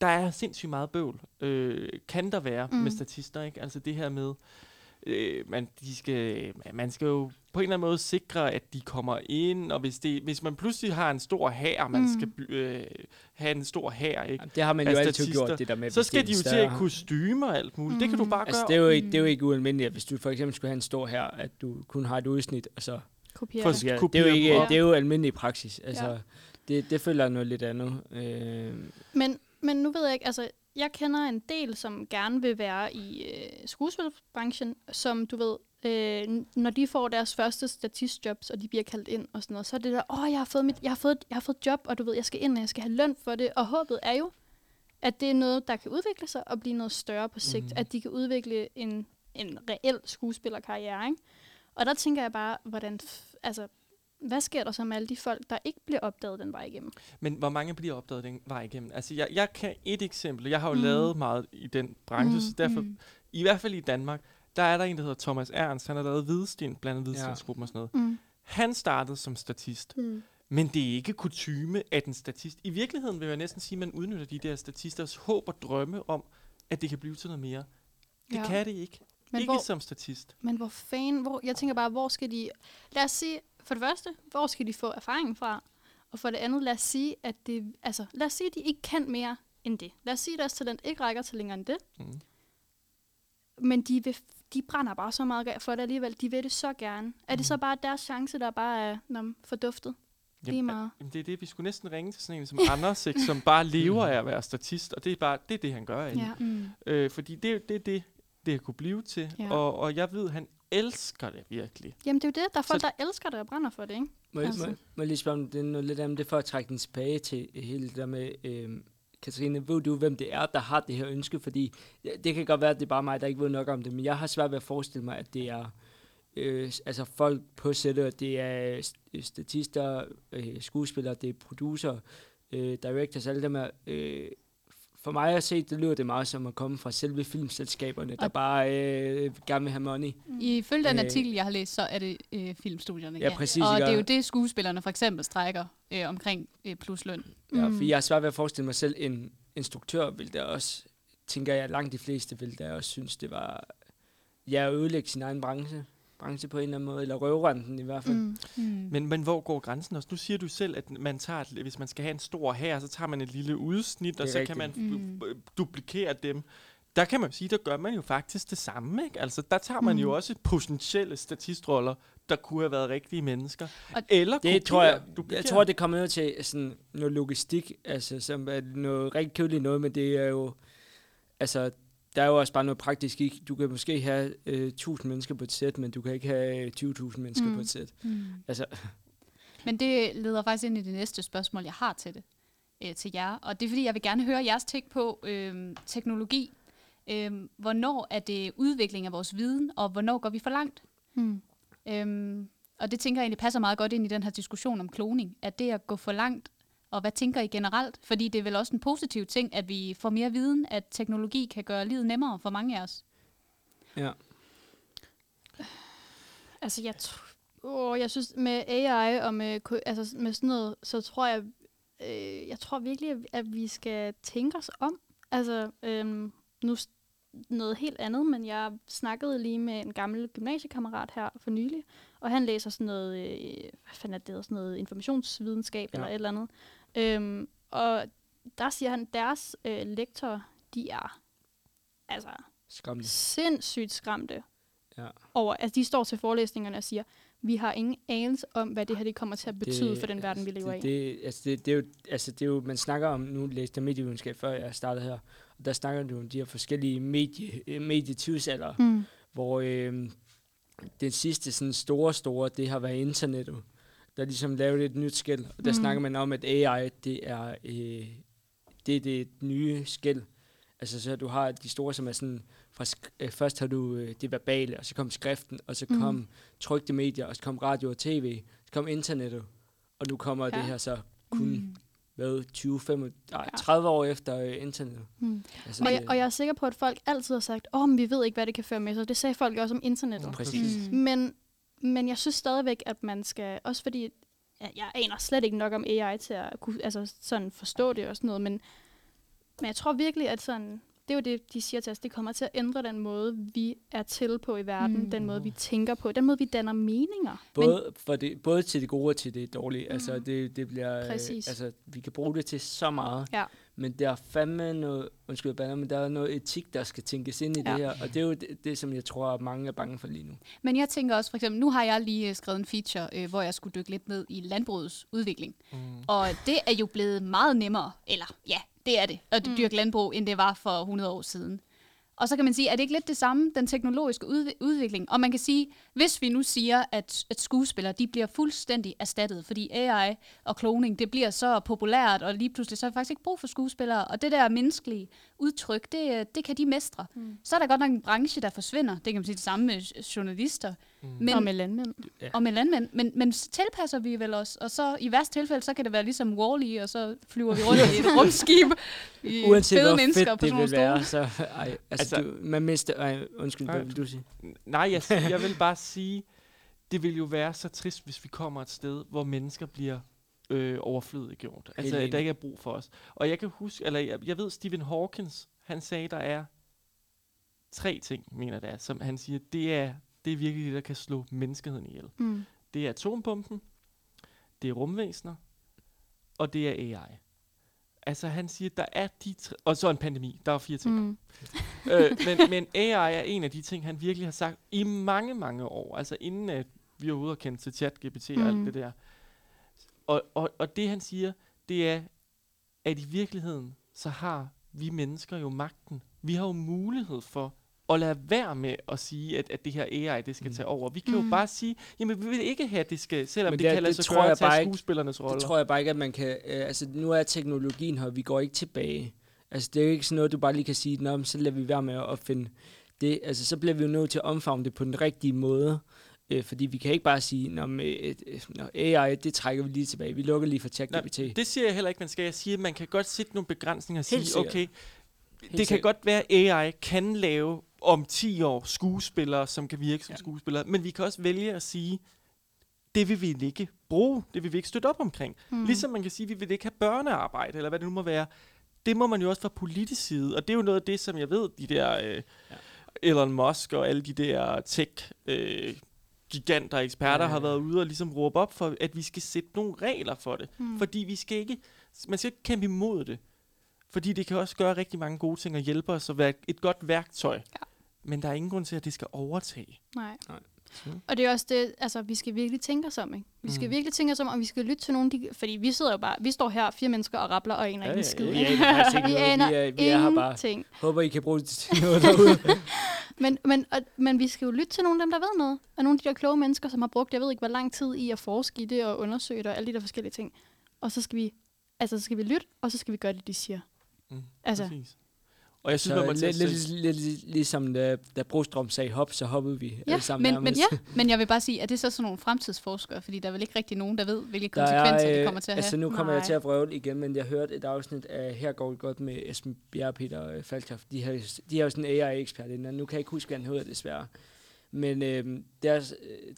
der er sindssygt meget bøvl. Øh, kan der være mm. Mm. med statister, ikke? Altså det her med, øh, man, de skal, man skal jo på en eller anden måde sikre, at de kommer ind, og hvis, det, hvis man pludselig har en stor hær, man Mm. skal øh, have en stor hær, ikke? Jamen, Det har man jo altid gjort, det der med så skal de jo til at kostymer og alt muligt. Mm. Det kan du Mm. bare Altså, gøre. det er, jo ikke, det er jo Mm. ikke ualmindeligt, at hvis du for eksempel skulle have en stor her, at du kun har et udsnit, og så... Kopiere For- det. Ja, det, er kopiere jo ikke, det er jo almindelig praksis. Altså, Ja. ja. det, det følger noget lidt andet. Øh, Men, men nu ved jeg ikke, altså, jeg kender en del, som gerne vil være i øh, skuespilbranchen, som du ved, øh, når de får deres første statistjobs, og de bliver kaldt ind og sådan noget, så er det der, åh, jeg har fået, mit, jeg har fået, jeg har fået job, og du ved, jeg skal ind, og jeg skal have løn for det, og håbet er jo, at det er noget, der kan udvikle sig og blive noget større på sigt, mm. at de kan udvikle en, en reel skuespillerkarriere, ikke? Og der tænker jeg bare, hvordan, altså, hvad sker der så med alle de folk, der ikke bliver opdaget den vej igennem? Men hvor mange bliver opdaget den vej igennem? Altså, jeg, jeg kan et eksempel. Jeg har jo mm. Lavet meget i den branche, mm. så derfor, Mm. i hvert fald i Danmark, der er der en, der hedder Thomas Ernst. Han har lavet Hvidsten, blandt andet Ja. Hvidstensgruppen og sådan noget. Mm. Han startede som statist, Mm. men det er ikke kutyme, at en statist... I virkeligheden vil jeg næsten sige, at man udnytter de der statisters håb og drømme om, at det kan blive til noget mere. Det Ja. kan det ikke. Men ikke hvor, som statist. Men hvor fanden, hvor, jeg tænker bare, hvor skal de, lad os sige, for det første, hvor skal de få erfaring fra? Og for det andet, lad os sige, at det, altså, lad os sige, at de ikke kan mere end det. Lad os sige, at deres talent ikke rækker til længere end det. Mm. Men de, vil, de brænder bare så meget for det alligevel. De vil det så gerne. Er det så Mm. bare deres chance, der bare er nom, forduftet? Lige meget. Jamen, det er det, vi skulle næsten ringe til sådan en som Anders, ikke, som bare [LAUGHS] lever af at være statist, og det er bare det, er det han gør. egentlig. Ja. Mm. Øh, fordi det er det, det, det har kunne blive til, Ja. og, og jeg ved, han elsker det virkelig. Jamen, det er jo det. Der er folk, Så- der elsker det og brænder for det, ikke? må, jeg, Altså. må, må jeg lige spørge om det er noget lidt om det, for at trække den tilbage til hele det der med... Øh, Katrine, ved du, hvem det er, der har det her ønske? Fordi ja, det kan godt være, at det er bare mig, der ikke ved nok om det, men jeg har svært ved at forestille mig, at det er øh, altså folk på sættet, det er st- statister, øh, skuespillere, det er producer, øh, directors, alle dem er... Øh, for mig at se, det lyder det meget som at komme fra selve filmselskaberne, der Og- bare øh, gerne vil have money. Ifølge den Øh. artikel, jeg har læst, så er det øh, filmstudierne. Ja, præcis, Og ikke? det er jo det, skuespillerne for eksempel strækker øh, omkring øh, plusløn. Ja, Mm. for jeg har svært ved at forestille mig selv, en instruktør vil der også, tænker jeg, langt de fleste vil der også synes, det var, ja, at ødelægge sin egen branche, branche på en eller anden måde, eller røvranden i hvert fald. Mm. Mm. Men, men hvor går grænsen også? Nu siger du selv, at man tager, et, hvis man skal have en stor her, så tager man et lille udsnit, og så er kan man rigtigt. Mm. duplikere dem. Der kan man sige, der gør man jo faktisk det samme, ikke? Altså, der tager man mm. jo også potentielle statistroller, der kunne have været rigtige mennesker. Og Eller Det tror jeg, duplikere. jeg tror, det kommer ned til sådan noget logistik, altså som er noget rigtig kedeligt noget, men det er jo, altså, der er jo også bare noget praktisk i. Du kan måske have øh, 1000 mennesker på et sæt, men du kan ikke have 20.000 mennesker mm. På et sæt. Mm. Altså, [LAUGHS] Men det leder faktisk ind i det næste spørgsmål, jeg har til det, øh, til jer. Og det er fordi, jeg vil gerne høre jeres take på øh, teknologi. Øh, hvornår er det udvikling af vores viden, og hvornår går vi for langt? Mm. Øhm, og det tænker jeg egentlig passer meget godt ind i den her diskussion om kloning. At det at gå for langt, og hvad tænker I generelt? Fordi det er vel også en positiv ting, at vi får mere viden, at teknologi kan gøre livet nemmere for mange af os. Ja. Altså, jeg, åh, jeg synes, med AI og med, altså, med sådan noget, så tror jeg, øh, jeg tror virkelig, at, vi skal tænke os om. Altså, øhm, nu noget helt andet, men jeg snakkede lige med en gammel gymnasiekammerat her for nylig, og han læser sådan noget, øh, hvad fanden er det, sådan noget informationsvidenskab ja. eller et eller andet. Øhm, og der siger han, deres øh, lektorer, de er altså Skræmmende. sindssygt skræmte Ja. over, altså de står til forelæsningerne og siger, vi har ingen anelse om, hvad det her det kommer til at betyde for den verden, vi lever det, i. det, altså det, det, er jo, altså det er jo, man snakker om, nu læste jeg medievidenskab, før jeg startede her, og der snakker du om de her forskellige medie, øh, medietidsalder, Mm. hvor øh, den sidste sådan store, store, det har været internettet, der ligesom lavede et nyt skæld, og der Mm. snakker man om, at AI, det er, øh, det er det nye skæld. Altså så du har de store, som er sådan, fra sk- øh, først har du øh, det verbale, og så kom skriften, og så Mm. kom trykte medier, og så kom radio og tv, så kom internettet, og nu kommer ja. Det her så kun Mm. hvad, 20, 25, nej, Ja. 30 år efter øh, internettet. Mm. Altså, Og, jeg, og jeg er sikker på, at folk altid har sagt, åh, oh, men vi ved ikke, hvad det kan føre med sig. Det sagde folk også om internettet. Præcis. Mm. Men, men jeg synes stadigvæk, at man skal, også fordi, ja, jeg aner slet ikke nok om AI til at kunne altså, sådan forstå det og sådan noget, men, men jeg tror virkelig, at sådan, det er jo det, de siger til os, det kommer til at ændre den måde, vi er til på i verden, Mm. den måde, vi tænker på, den måde, vi danner meninger. Både, for det, både til det gode og til det dårlige. Mm. Altså, det, det bliver... øh, Præcis. Altså, vi kan bruge det til så meget. Ja. Men der er fandme noget... Undskyld, bander, men der er noget etik, der skal tænkes ind i ja. Det her. Og det er jo det, det, som jeg tror, at mange er bange for lige nu. Men jeg tænker også, for eksempel, nu har jeg lige øh, skrevet en feature, øh, hvor jeg skulle dykke lidt ned i landbrugets udvikling. Mm. Og det er jo blevet meget nemmere, eller ja, det er det, at Mm. dyrke landbrug, end det var for 100 år siden. Og så kan man sige, er det ikke lidt det samme, den teknologiske udvi- udvikling? Og man kan sige, hvis vi nu siger, at, at skuespillere, de bliver fuldstændig erstattet, fordi AI og kloning, det bliver så populært, og lige pludselig så er faktisk ikke brug for skuespillere. Og det der menneskelige udtryk, det, det kan de mestre. Mm. Så er der godt nok en branche, der forsvinder. Det kan man sige det samme med journalister. Mm. Men, og med landmænd. og med landmænd. Men, men så tilpasser vi vel os, og så i værste tilfælde, så kan det være ligesom Wall-E, og så flyver vi rundt i et [LAUGHS] rumskib i Uanset fede mennesker fedt på det sådan vil nogle være, stole. så... Ej, altså, Altså- du, man mister... Ej, undskyld, hvad Nej. vil du sige? Nej, jeg, [LAUGHS] jeg vil bare sige, det vil jo være så trist, hvis vi kommer et sted, hvor mennesker bliver øh, overflødiggjort. Altså, enig. der ikke er brug for os. Og jeg kan huske, eller jeg, jeg ved, Stephen Hawkins, han sagde, der er tre ting, mener det er, som han siger, det er, det er virkelig det, der kan slå menneskeheden ihjel. Mm. Det er atombomben, det er rumvæsener, og det er AI. Altså han siger, der er de tre, og så en pandemi, der er fire ting. Mm. [LAUGHS] øh, men, men AI er en af de ting, han virkelig har sagt i mange, mange år. Altså inden at vi overhovedet har kendt til ChatGPT og alt Mm. det der. Og, og, og det han siger, det er, at i virkeligheden, så har vi mennesker jo magten. Vi har jo mulighed for at lade være med at sige, at, at det her AI, det skal Mm. tage over. Vi kan jo Mm. bare sige, jamen vi vil ikke have, at det skal, selvom Men det, det- kan lade sig tror gøre jeg at tage bare ikke- skuespillernes roller. Det tror jeg bare ikke, at man kan... Øh, altså, nu er teknologien her, vi går ikke tilbage. Altså, det er jo ikke sådan noget, du bare lige kan sige, Nå, så lader vi være med at opfinde det. Altså, så bliver vi jo nødt til at omfavne det på den rigtige måde. Øh, fordi vi kan ikke bare sige, Nå, med, et, øh, nå, AI, det trækker vi lige tilbage. Vi lukker lige for ChatGPT. Det siger jeg heller ikke, man skal. Jeg siger, at man kan godt sætte nogle begrænsninger og sige, okay, Helt det kan godt være, at AI kan lave om 10 år skuespillere, som kan virke som Ja. skuespillere, men vi kan også vælge at sige, det vil vi ikke bruge, det vil vi ikke støtte op omkring. Mm. Ligesom man kan sige, at vi vil ikke have børnearbejde, eller hvad det nu må være. Det må man jo også fra politisk side, og det er jo noget af det, som jeg ved, de der øh, Ja. Elon Musk og alle de der tech øh, giganter og eksperter Ja, har været ude og ligesom råbe op for, at vi skal sætte nogle regler for det. Mm. Fordi vi skal ikke, man skal ikke kæmpe imod det. Fordi det kan også gøre rigtig mange gode ting og hjælpe os og være et godt værktøj. Ja. Men der er ingen grund til, at det skal overtage. Nej. Nej. Så. Og det er også det, altså vi skal virkelig tænke os om, ikke? Vi skal Mm. virkelig tænke os om, og vi skal lytte til nogen, de, fordi vi sidder jo bare, vi står her, fire mennesker og rappler og aner Ja, ikke en ja, skid. ja. [LAUGHS] Vi aner Vi er, er her bare. ingenting. Håber, I kan bruge det til noget derude. [LAUGHS] Men, men, og, men vi skal jo lytte til nogle af dem, der ved noget. Og nogle af de der kloge mennesker, som har brugt, jeg ved ikke, hvor lang tid i at forske i det og undersøge det og alle de der forskellige ting. Og så skal vi, altså, så skal vi lytte, og så skal vi gøre det, de siger. Mm, Altså. Præcis. Og jeg synes, Så man må lidt, lidt, lidt, ligesom da, da Brostrøm sagde hop, så hoppede vi Ja, alle sammen Men, men, nærmest. ja, [LAUGHS] men jeg vil bare sige, at det er så sådan nogle fremtidsforskere, fordi der er vel ikke rigtig nogen, der ved, hvilke Der konsekvenser er, det øh, kommer til at Altså have. nu kommer jeg Nej. til at vrøvle igen, men jeg hørte et afsnit af Her går det godt med Esben Bjerre Peter øh, Falktoft. De har, de har jo sådan en AI-ekspert inden, nu kan jeg ikke huske, hvad han hedder desværre. Men øh, der, er,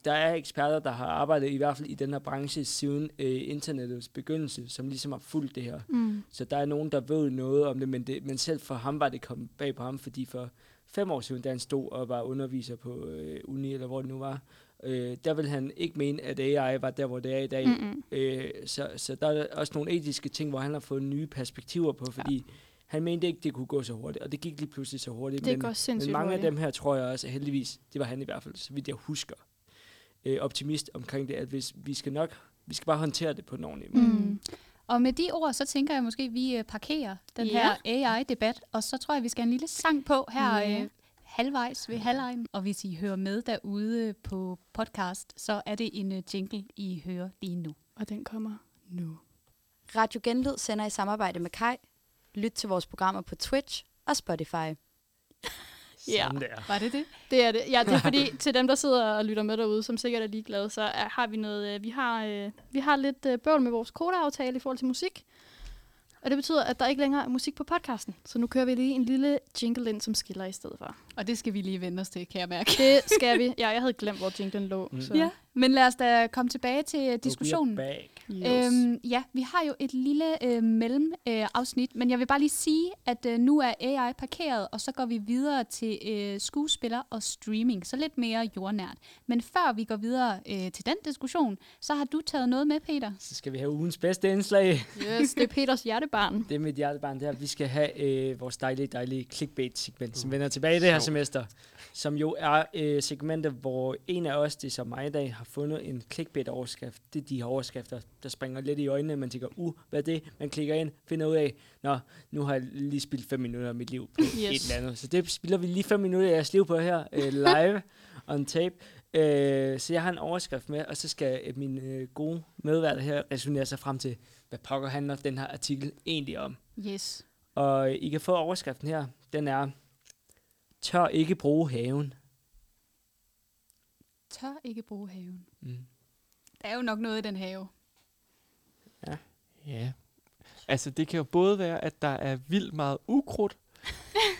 der er eksperter, der har arbejdet i hvert fald i den her branche siden øh, internettets begyndelse, som ligesom har fulgt det her. Mm. Så der er nogen, der ved noget om det, men, det, men selv for ham var det kommet bag på ham, fordi for fem år siden, da han stod og var underviser på øh, uni, eller hvor det nu var, øh, der ville han ikke mene, at AI var der, hvor det er i dag. Mm-mm. Øh, så, så der er også nogle etiske ting, hvor han har fået nye perspektiver på, fordi ja. Han mente ikke, det kunne gå så hurtigt, og det gik lige pludselig så hurtigt. Det men, går men sindssygt mange hurtigt. af dem her, tror jeg også, heldigvis, det var han i hvert fald, så vidt jeg husker, øh, optimist omkring det, at hvis vi skal nok, vi skal bare håndtere det på en ordentlig måde. Mm. Og med de ord, så tænker jeg måske, at vi øh, parkerer den Ja. her AI-debat, og så tror jeg, vi skal have en lille sang på her Ja. øh, halvvejs ved halvlejen. Og hvis I hører med derude på podcast, så er det en øh, jingle, I hører lige nu. Og den kommer nu. Radio Genlyd sender i samarbejde med Kai. Lyt til vores programmer på Twitch og Spotify. [LAUGHS] Ja. Sådan der. Var det det? Det er det. Ja, det er [LAUGHS] fordi, til dem, der sidder og lytter med derude, som sikkert er ligeglade, så er, har vi noget, øh, vi har, øh, vi har lidt øh, bøvl med vores kodeaftale i forhold til musik. Og det betyder, at der ikke længere er musik på podcasten. Så nu kører vi lige en lille jingle ind, som skiller i stedet for. Og det skal vi lige vende os til, kan jeg mærke. Det [LAUGHS] skal vi. Ja, jeg havde glemt, hvor jinglen lå. Mm. Så. Ja, men lad os da komme tilbage til diskussionen. Yes. Øhm, ja, vi har jo et lille øh, mellem øh, afsnit, men jeg vil bare lige sige, at øh, nu er AI parkeret, og så går vi videre til øh, skuespiller og streaming, så lidt mere jordnært. Men før vi går videre øh, til den diskussion, så har du taget noget med, Peter. Så skal vi have ugens bedste indslag. yes, det er Peters hjertebarn. [LAUGHS] Det er mit hjertebarn der. Vi skal have øh, vores dejlige, dejlige clickbait-segment, som vender tilbage i det her. Semester. Som jo er øh, segmentet, hvor en af os, det er som mig i dag, har fundet en clickbait-overskrift. Det er de her overskrifter, der springer lidt i øjnene. Man tænker, uh, hvad er det? Man klikker ind, finder ud af, nå, nu har jeg lige spildt fem minutter af mit liv på Yes. et eller andet. Så det spiller vi lige fem minutter af jeres liv på her, øh, live on tape. Øh, så jeg har en overskrift med, og så skal øh, min øh, gode medværter her resonere sig frem til, hvad pokker handler den her artikel egentlig om. Yes. Og I kan få overskriften her. Den er, tør ikke bruge haven. Tør ikke bruge haven. Mm. Der er jo nok noget i den have. Ja. Altså, det kan jo både være, at der er vildt meget ukrudt.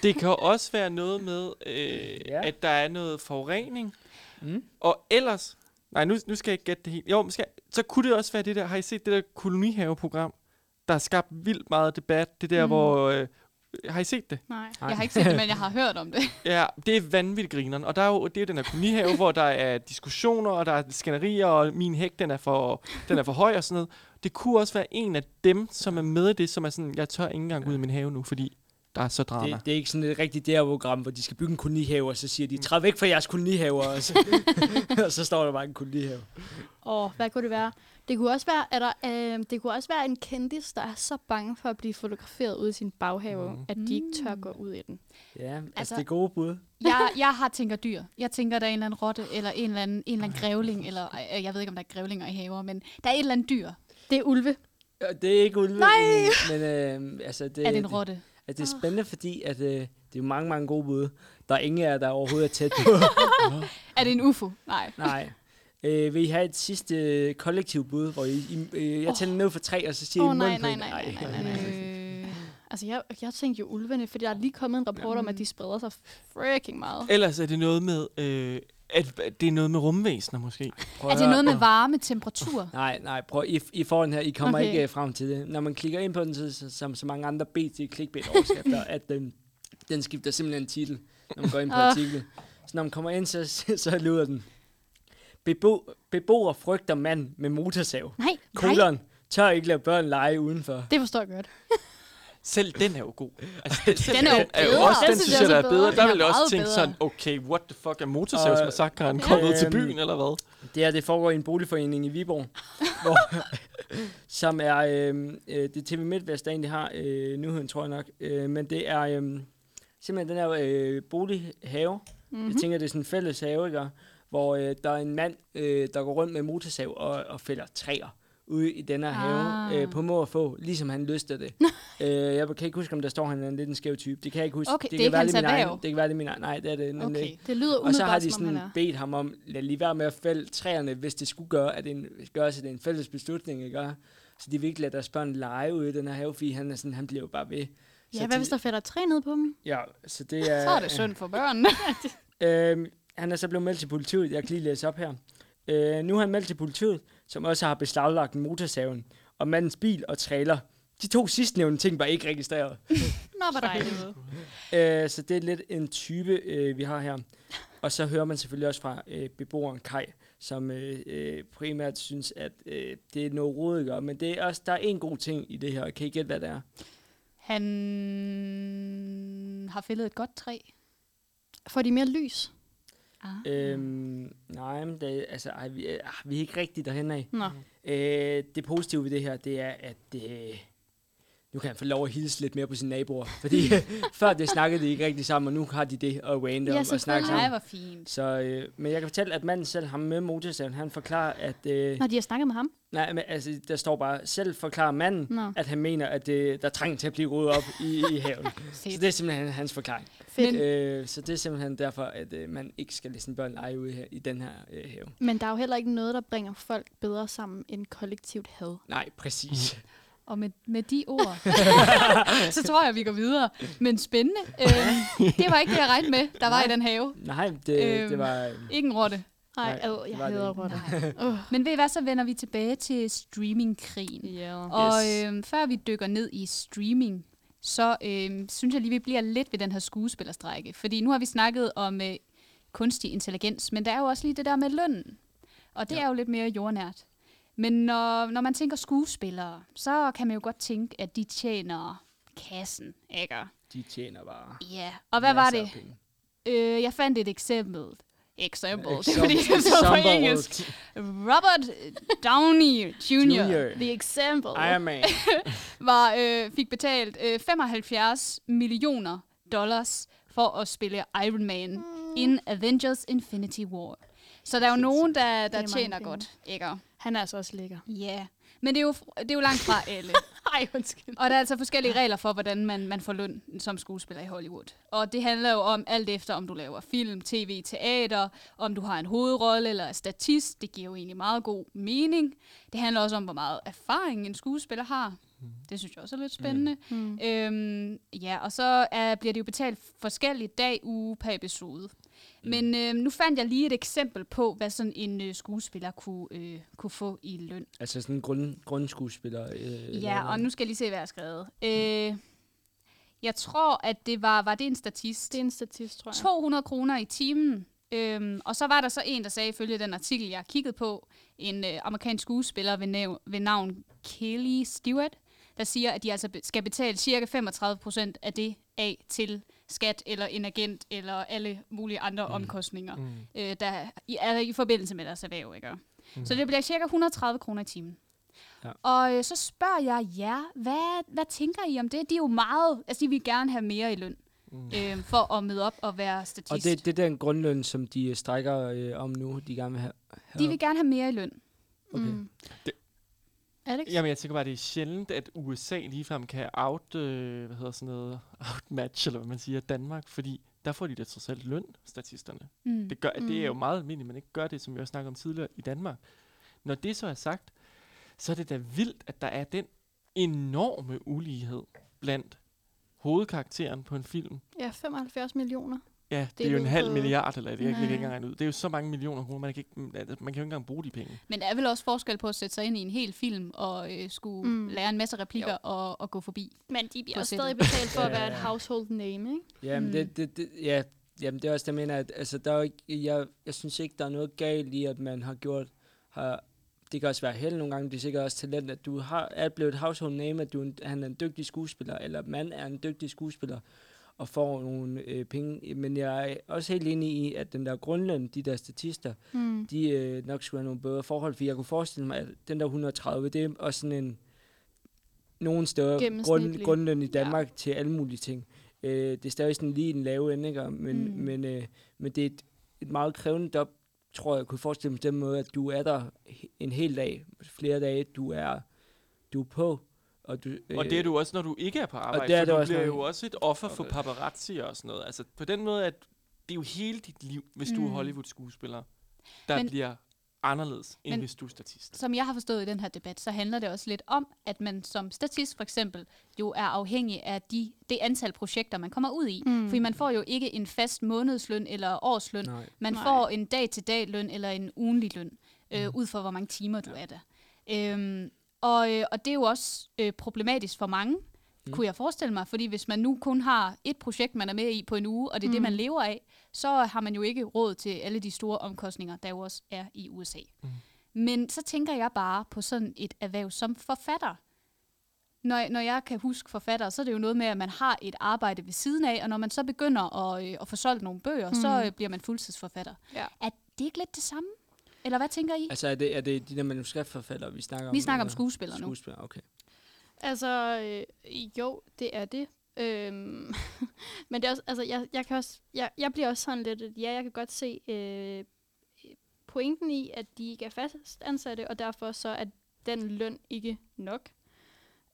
det kan jo også være noget med, øh, Ja. ja. at der er noget forurening. Mm. Og ellers... Nej, nu, nu skal jeg ikke gætte det helt. Jo, måske, så kunne det også være det der... Har I set det der kolonihaveprogram, der har skabt vildt meget debat? Det der, mm. hvor... Øh, har I set det? Nej. Nej. Jeg har ikke set det, men jeg har hørt om det. [LAUGHS] Ja, det er vanvittigt grineren. Og der er jo, det er jo den her kolonihave, hvor der er diskussioner, og der er skænderier, og min hæk, den er, for, den er for høj og sådan noget. Det kunne også være en af dem, som er med i det, som er sådan, jeg tør ikke engang gå ud i min have nu, fordi der er så drama. Det, det er ikke sådan et rigtigt DR-program, hvor de skal bygge en kolonihave, og så siger de, træd væk fra jeres kolonihaver, og så, [LAUGHS] og så står der bare en kolonihave. Og hvad kunne det være? Det kunne også være, at der, øh, det kunne også være en kendis, der er så bange for at blive fotograferet ude i sin baghave, Mm. at de ikke tør gå ud i den. Ja, altså, Altså- det er gode bud. Jeg, jeg har tænker dyr. Jeg tænker, der er en eller anden rotte, eller en eller anden, en eller anden grævling, eller øh, jeg ved ikke, om der er grævlinger i haver, men der er et eller andet dyr. Det er ulve. Ja, Det er ikke ulve, Nej! men, men øh, altså, det, er det en det, rotte? At det er spændende, fordi at, øh, det er jo mange, mange gode bud. Der er ingen af jer, der overhovedet er tæt på. [LAUGHS] Er det en ufo? Nej. Nej. Øh, vil I have et sidste øh, kollektiv bud, hvor I, I øh, jeg tæller ned for tre, og så siger Åh, I nej, munden på nej, en? nej, nej, nej, nej, nej. Øh, Altså, jeg, jeg tænkte jo ulvene, fordi der er lige kommet en rapport om, at de spreder sig freaking meget. Ellers er det noget med, øh, at det er noget med rumvæsener måske. Prøv er det noget med varme, temperatur? Nej, nej, prøv, I, I får den her, I kommer Okay. ikke uh, frem til det. Når man klikker ind på den, så, så, som så mange andre BT clickbait overskrifter, [LAUGHS] at den, den skifter simpelthen titel, når man går ind på Ah. artiklen. Så når man kommer ind, så, så lyder den. Bebo, beboer frygter mand med motorsav. Nej, nej. Kolon. Tør ikke lade børn lege udenfor. Det forstår jeg godt. [LAUGHS] Selv den er jo god. Altså, selv Den er jo er jo bedre. også, Den den synes jeg jeg, er der er bedre. bedre. Der Den er vil jeg også tænke bedre. sådan, okay, what the fuck, er motorsavsmassakren kommet til byen, eller hvad? Det her, det foregår i en boligforening i Viborg, [LAUGHS] hvor, som er, øh, øh, det er TV MidtVest, der egentlig har øh, nyheden, tror jeg nok. Øh, men det er øh, simpelthen den her øh, bolighave. Mm-hmm. Jeg tænker, det er sådan en fælles have, ikke? hvor øh, der er en mand, øh, der går rundt med motorsav og, og fælder træer ude i den her have, Ah. øh, på må og få, ligesom han lyster det. øh, jeg kan ikke huske, om der står, han er en lidt en skæv type. Det kan jeg ikke huske. Okay, det er kan ikke være, det min egen-. Det kan være, det min egen. Nej, det er det nemlig Okay. ikke. Det lyder Og så har de han sådan bedt ham om, lad lige være med at fælde træerne, hvis det skulle gøre, at det en, gøre, så det er en fælles beslutning, ikke? Så de vil ikke lade deres børn lege ude i den her have, fordi han, er sådan, han bliver jo bare ved. Ja, Så hvad de- hvis der falder træ ned på dem? Ja, så det [LAUGHS] er... Så er det synd for børnene. [LAUGHS] Øhm, han er så blevet meldt til politiet. Jeg kan lige læse op her. Øh, nu er han meldt til politiet, som også har beslaglagt motorsaven og mandens bil og trailer. De to sidstnævnte ting var ikke registreret. [LAUGHS] Nå, hvor dejligt. Øh, så det er lidt en type, øh, vi har her. Og så hører man selvfølgelig også fra øh, beboeren Kai, som øh, øh, primært synes, at øh, det er noget rodigere. Men det er også, der er en god ting i det her. Kan I gætte, hvad det er? Han har fældet et godt træ. Får de mere lys? Ah. Øhm, nej, men det, altså, ej, vi, er, ah, vi er ikke rigtig derhen af. Nå. Øh, det positive ved det her, det er, at øh, nu kan han få lov at hilse lidt mere på sine naboer. Fordi [LAUGHS] før det snakkede de ikke rigtig sammen, og nu har de det og random Ja, og snakke sammen. hvor fint. Så, øh, men jeg kan fortælle, at manden selv, ham med motorsaven, han forklarer, at... Øh, Når de har snakket med ham? nej, men altså, der står bare, selv forklarer manden, Nå. at han mener, at øh, der trænger til at blive rodet op i, i haven. [LAUGHS] så det er simpelthen hans forklaring. Fedt. Øh, så det er simpelthen derfor, at øh, man ikke skal lade sine børn lege ude her, i den her øh, have. Men der er jo heller ikke noget, der bringer folk bedre sammen end kollektivt had. Nej, præcis. Og med, med de ord, [LAUGHS] så tror jeg, vi går videre. Men spændende. Øhm, det var ikke det, jeg regnede med, der var i den have. Nej, det, Øhm, det var... Øh, Ikke en rotte. Nej, Nej, det jeg var det hader rotter. Uh. [LAUGHS] Men ved I hvad, så vender vi tilbage til streamingkrigen. Ja. Og Yes. øhm, før vi dykker ned i streaming, så øhm, synes jeg lige, vi bliver lidt ved den her skuespillerstrække. Fordi nu har vi snakket om øh, kunstig intelligens, men der er jo også lige det der med lønnen. Og det ja. er jo lidt mere jordnært. Men når, når man tænker skuespillere, så kan man jo godt tænke, at de tjener kassen, ikke? De tjener bare... Ja, og hvad var det? Øh, jeg fandt et eksempel. Example. Det er fordi, det står på engelsk. Robert Downey Jr. Junior. The example. Iron Man. [LAUGHS] var, øh, fik betalt øh, 75 millioner dollars for at spille Iron Man mm. in Avengers Infinity War. Så der er jo nogen, der, der tjener godt, ikke? Han er altså også lækker. Ja. Yeah. Men det er, jo, det er jo langt fra [LAUGHS] alle. Ej, undskyld. Og der er altså forskellige regler for, hvordan man, man får løn som skuespiller i Hollywood. Og det handler jo om alt efter, om du laver film, tv, teater, om du har en hovedrolle eller er statist. Det giver jo egentlig meget god mening. Det handler også om, hvor meget erfaring en skuespiller har. Det synes jeg også er lidt spændende. Mm. Øhm, ja, og så er, bliver det jo betalt forskelligt dag, uge per episode. Men øh, nu fandt jeg lige et eksempel på, hvad sådan en øh, skuespiller kunne, øh, kunne få i løn. altså sådan en grund, grundskuespiller. Øh, Ja, og nu skal jeg lige se, hvad jeg har skrevet. Øh, jeg tror, at det var, var det en statist? Det er en statist, tror jeg. 200 kroner i timen. Øhm, og så var der så en, der sagde, ifølge den artikel, jeg har kigget på, en øh, amerikansk skuespiller ved, næv- ved navn Kelly Stewart, der siger, at de altså be- skal betale cirka 35 procent af det af til skat eller en agent eller alle mulige andre mm. omkostninger, Mm. øh, der i, er i forbindelse med deres erhverv. Ikke? Mm. Så det bliver cirka 130 kroner i timen. Ja. Og øh, så spørger jeg jer, hvad, hvad tænker I om det? De er jo meget, altså de vil gerne have mere i løn Mm. øh, for at møde op og være statist. Og det, det er den grundløn, som de strækker øh, om nu, de gerne vil have. De vil gerne have mere i løn. Okay. Mm. Det- Alex? Jamen, jeg tænker bare, det er sjældent, at USA ligefrem kan out, øh, hvad hedder sådan noget, [LAUGHS] outmatch, eller hvad man siger, Danmark, fordi der får de da trods alt løn, statisterne. Mm. Det, gør, mm. det er jo Mm. meget almindeligt, man ikke gør det, som vi også snakkede om tidligere i Danmark. Når det så er sagt, så er det da vildt, at der er den enorme ulighed blandt hovedkarakteren på en film. Ja, 75 millioner. Ja, det, Det er jo en halv milliard, eller det kan jeg ikke engang regne ud. Det er jo så mange millioner kroner, man kan, ikke, altså, man kan jo ikke engang bruge de penge. Men der er vel også forskel på at sætte sig ind i en hel film og øh, skulle Mm. lære en masse replikker og, og gå forbi. Men de bliver også sættet. stadig betalt for at [LAUGHS] være et household name, ikke? Jamen, Mm. det, det, det, ja, jamen, det er også det, jeg mener, at altså, der er ikke, jeg, jeg synes ikke, der er noget galt i, at man har gjort, har, det kan også være held nogle gange, det er sikkert også talent, at du har, er blevet et household name, at du han er en dygtig skuespiller, eller man er en dygtig skuespiller, og får nogle øh, penge. Men jeg er også helt enig i, at den der grundløn, de der statister, Mm. de øh, nok skulle have nogle bedre forhold, for jeg kunne forestille mig, at den der 130, det er også sådan en nogen steder grund, grundløn i Danmark ja. til alle mulige ting. Øh, det er stadig sådan lige en lave ende, ikke? Men, Mm. men, øh, men det er et, et meget krævende job, tror jeg kunne forestille mig på den måde, at du er der en hel dag, flere dage, du er, du er på. Og, du, Og det er du også, når du ikke er på arbejde. det er for det du også, bliver jo også et offer for paparazzi og sådan noget. Altså på den måde, at det er jo hele dit liv, hvis du er Mm. Hollywood-skuespiller, der Men- bliver anderledes, end Men- hvis du er statist. som jeg har forstået i den her debat, så handler det også lidt om, at man som statist for eksempel jo er afhængig af de, det antal projekter, man kommer ud i. Mm. Fordi man får jo ikke en fast månedsløn eller årsløn. Nej. Man Nej. får en dag-til-dag løn eller en ugenlig løn, øh, ud fra hvor mange timer du er der. Øhm, og, øh, og det er jo også øh, problematisk for mange, mm. kunne jeg forestille mig. Fordi hvis man nu kun har et projekt, man er med i på en uge, og det er mm. det, man lever af, så har man jo ikke råd til alle de store omkostninger, der jo også er i USA. Mm. Men så tænker jeg bare på sådan et erhverv som forfatter. Når, jeg- når jeg kan huske forfatter, så er det jo noget med, at man har et arbejde ved siden af, og når man så begynder at, øh, at få solgt nogle bøger, mm. så øh, bliver man fuldtidsforfatter. Ja. Er det ikke lidt det samme? Eller hvad tænker I? Altså er det, er det de der manuskriptforfattere, vi snakker om? Vi snakker om skuespillere nu. Skuespillere, okay. Altså, øh, jo, det er det. Øhm, [LAUGHS] men det er også, altså, jeg, jeg, kan også, jeg, jeg bliver også sådan lidt, at ja, jeg kan godt se øh, pointen i, at de ikke er fast ansatte, og derfor så er den løn ikke nok.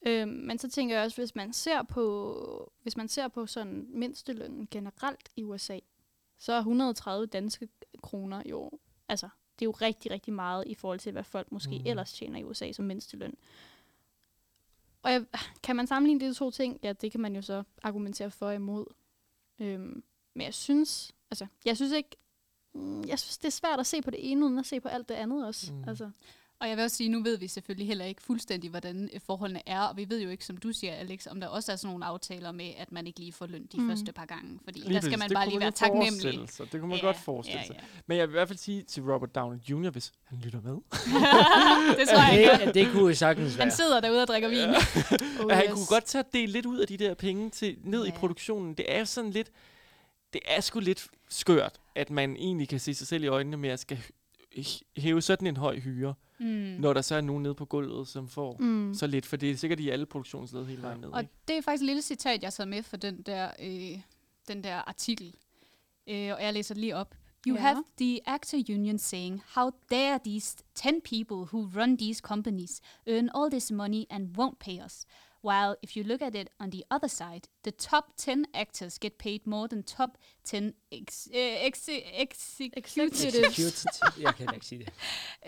Øhm, men så tænker jeg også, hvis man ser på, hvis man ser på sådan mindstelønnen generelt i USA, så er 130 danske kroner jo, altså, det er jo rigtig, rigtig meget i forhold til, hvad folk måske Mm. ellers tjener i USA som mindsteløn. Og jeg, kan man sammenligne de to ting? Ja, det kan man jo så argumentere for og imod. Øhm, men jeg synes, altså, jeg synes ikke, mm, jeg synes, det er svært at se på det ene, uden at se på alt det andet også. Mm. Altså, Og jeg vil også sige, nu ved vi selvfølgelig heller ikke fuldstændig, hvordan øh, forholdene er, og vi ved jo ikke, som du siger, Alex, om der også er sådan nogle aftaler med, at man ikke lige får løn de mm. Første par gange, fordi Lige der skal man Det bare lige være taknemmelig. forestille sig. Det kunne man Ja, godt forestille ja, sig. ja. Men jeg vil i hvert fald sige til Robert Downey Jr., hvis han lytter med, [LAUGHS] det tror jeg ikke. Det, det kunne sagtens være. Han sidder derude og drikker vin. [LAUGHS] oh at han kunne godt tage dele lidt ud af de der penge til, ned i Ja. produktionen. Det er sådan lidt, det er sgu lidt skørt, at man egentlig kan se sig selv i øjnene med at skal hæve sådan en høj hyre, Mm. når der så er nogen nede på gulvet, som får mm. Så lidt, for det er sikkert i alle produktionsled hele vejen ned. Og Ikke? det er faktisk et lille citat, jeg tager med for den der, øh, den der artikel. Øh, og jeg læser det lige op. You Ja. have the actor union saying, how dare these 10 people who run these companies earn all this money and won't pay us? While if you look at it on the other side, the top 10 actors get paid more than top 10 ex- ex- executives. Executives. Cute. [LAUGHS] Jeg kan ikke sige det.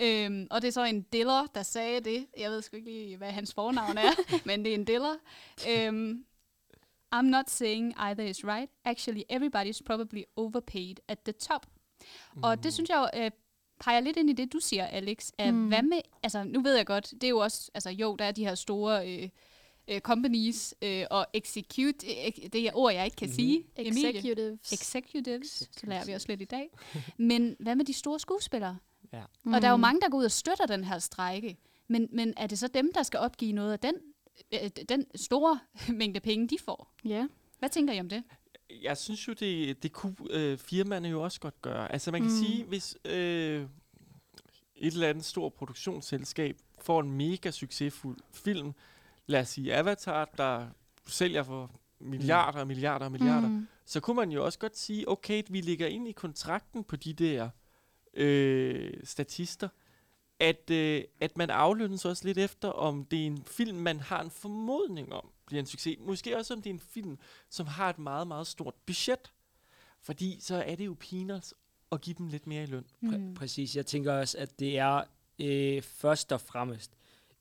Øhm, og det er så en diller, der sagde det. Jeg ved sgu ikke lige, hvad hans fornavn er, [LAUGHS] men det er en diller. Øhm, I'm not saying either is right. Actually, everybody's probably overpaid at the top. Mm. Og det synes jeg jo, øh, peger lidt ind i det, du siger, Alex. At mm. Mm. Hvad med, altså nu ved jeg godt, det er jo også, altså jo, der er de her store øh, øh, companies øh, og execute, øh, det er ord, jeg ikke kan Mhm. sige. Emilie. Executives. Executives, så lærer vi også lidt i dag. Men hvad med de store skuespillere? Ja. Mm. Og der er jo Mm. mange, der går ud og støtter den her strejke. Men, men er det så dem, der skal opgive noget af den, øh, den store mængde penge, de får? Ja. Hvad tænker I om det? Jeg synes jo, det, det kunne øh, firmaerne jo også godt gøre. Altså man kan mm. Mm. sige, hvis øh, et eller andet stort produktionsselskab får en mega succesfuld film, lad os sige Avatar, der sælger for milliarder og milliarder og milliarder, mm. Så kunne man jo også godt sige, okay, vi ligger ind i kontrakten på de der øh, statister, at, øh, at man aflønnes også lidt efter, om det er en film, man har en formodning om bliver en succes. Måske også, om det er en film, som har et meget, meget stort budget. Fordi så er det jo peanuts at give dem lidt mere i løn. Præ- Mm. præcis. Jeg tænker også, at det er øh, først og fremmest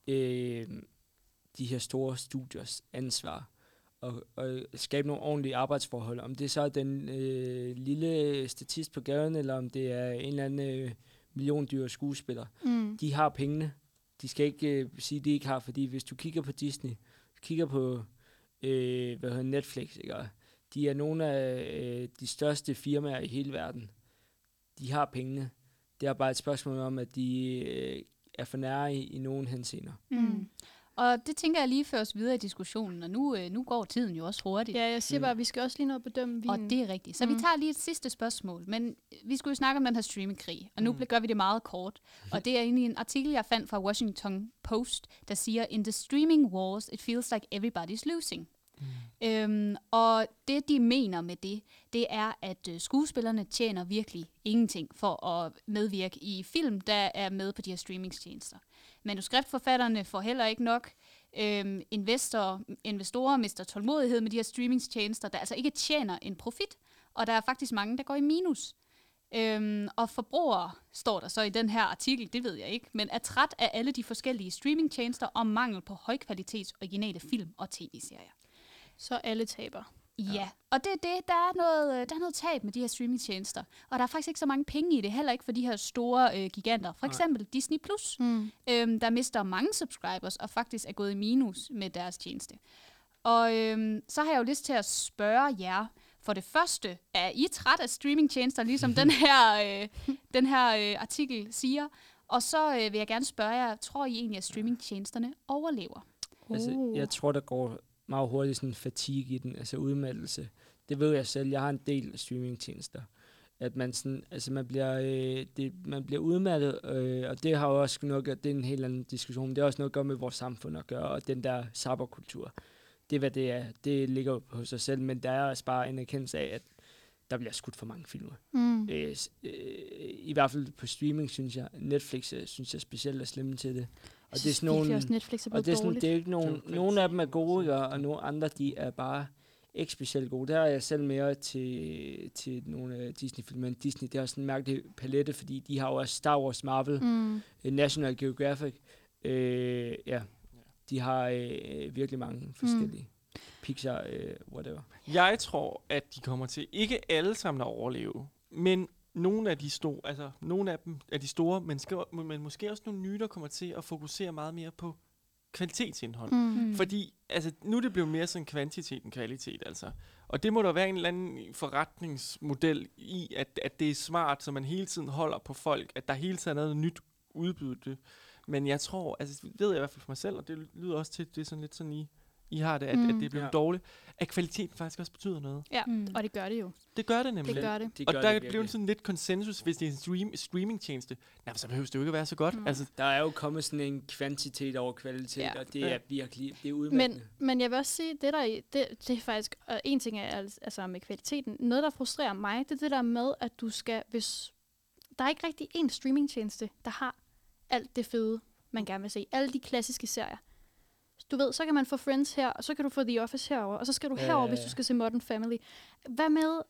øh, de her store studiers ansvar at, at skabe nogle ordentlige arbejdsforhold. Om det så er den øh, lille statist på gaden, eller om det er en eller anden øh, milliondyr skuespiller. Mm. De har pengene. De skal ikke øh, sige, at de ikke har, fordi hvis du kigger på Disney, kigger på øh, hvad hedder Netflix, ikke? Og de er nogle af øh, de største firmaer i hele verden. De har pengene. Det er bare et spørgsmål om, at de øh, er for nære i, i nogle henseender. Mm. Og det tænker jeg lige fører os videre i diskussionen, og nu, øh, nu går tiden jo også hurtigt. Ja, jeg siger Mm. bare, at vi skal også lige nå at bedømme vinen. Og det er rigtigt. Så mm. vi tager lige et sidste spørgsmål. Men vi skulle jo snakke om den her streamingkrig, og nu Mm. mm. gør vi det meget kort. [LAUGHS] Og det er egentlig en artikel, jeg fandt fra Washington Post, der siger, In the streaming wars, it feels like everybody's losing. Mm. Øhm, og det, de mener med det, det er, at øh, skuespillerne tjener virkelig ingenting for at medvirke i film, der er med på de her streamingstjenester. Manuskriptforfatterne får heller ikke nok. Øhm, investorer, investorer mister tålmodighed med de her streamingstjenester, der altså ikke tjener en profit, og der er faktisk mange, der går i minus. Øhm, og forbrugere, står der så i den her artikel, det ved jeg ikke, men er træt af alle de forskellige streamingtjenester og mangel på højkvalitets originale film og tv-serier. Så alle taber. Ja, og det er det, der er, noget, øh, der er noget tab med de her streamingtjenester. Og der er faktisk ikke så mange penge i det, heller ikke for de her store øh, giganter. For eksempel Disney+, Plus, Mm. øhm, der mister mange subscribers og faktisk er gået i minus med deres tjeneste. Og øhm, så har jeg jo lyst til at spørge jer, for det første, er I træt af streamingtjenester, ligesom [LAUGHS] den her, øh, den her øh, artikel siger? Og så øh, vil jeg gerne spørge jer, tror I egentlig, at streamingtjenesterne overlever? Altså, Uh. jeg tror, der går meget hurtigt sådan fatigue i den, altså udmattelse. Det ved jeg selv. Jeg har en del streamingtjenester. At man sådan, altså man bliver, øh, det, man bliver udmattet, øh, og det har jo også nok, det er en helt anden diskussion, men det har også noget at gøre med vores samfund at gøre, og den der cyberkultur. Det er, hvad det er. Det ligger på sig selv, men der er også bare en erkendelse af, at der bliver skudt for mange film. Mm. Øh, øh, I hvert fald på streaming, synes jeg. Netflix øh, synes jeg specielt er slemme til det. Og det er sådan nogle, også Netflix er og det er, sådan, dårligt. det er ikke nogen, nogle af dem er gode, ikke? og nogle andre, de er bare ikke specielt gode. Der er jeg selv mere til, til nogle af Disney-film, men Disney, det har sådan en mærkelig palette, fordi de har jo også Star Wars, Marvel, mm. Mm. National Geographic. Øh, ja, de har øh, virkelig mange forskellige. Mm. Pixar, øh, whatever. Jeg tror, at de kommer til ikke alle sammen at overleve, men nogle af de store, altså nogle af dem er de store, men, skal, men måske også nogle nye, der kommer til at fokusere meget mere på kvalitetsindhold. Mm. Mm. Fordi altså, nu er det blevet mere sådan kvantitet end kvalitet, altså. Og det må der være en eller anden forretningsmodel i, at, at det er smart, så man hele tiden holder på folk, at der hele tiden er noget nyt udbytte. Men jeg tror, altså det ved jeg i hvert fald for mig selv, og det lyder også til, at det er sådan lidt sådan, I, I har det, at, mm. at det er blevet Ja. dårligt, at kvaliteten faktisk også betyder noget. Ja, Mm. og det gør det jo. Det gør det nemlig. Det gør det. De Og der det er blevet sådan lidt konsensus, hvis det er en stream, streamingtjeneste, nej, så behøver det jo ikke at være så godt. Mm. Altså, Der er jo kommet sådan en kvantitet over kvalitet, Ja. og det Ja. er virkelig, det er Men, udmattende. men jeg vil også sige, det der i- det, det er faktisk, og en ting er altså- altså med kvaliteten, noget der frustrerer mig, det er det der med, at du skal, hvis, der er ikke rigtig en streamingtjeneste, der har alt det fede, man gerne vil se. Alle de klassiske serier. Du ved, så kan man få Friends her, og så kan du få The Office herover, og så skal du Ja, herover, ja, hvis ja. du skal se Modern Family. Hvad med,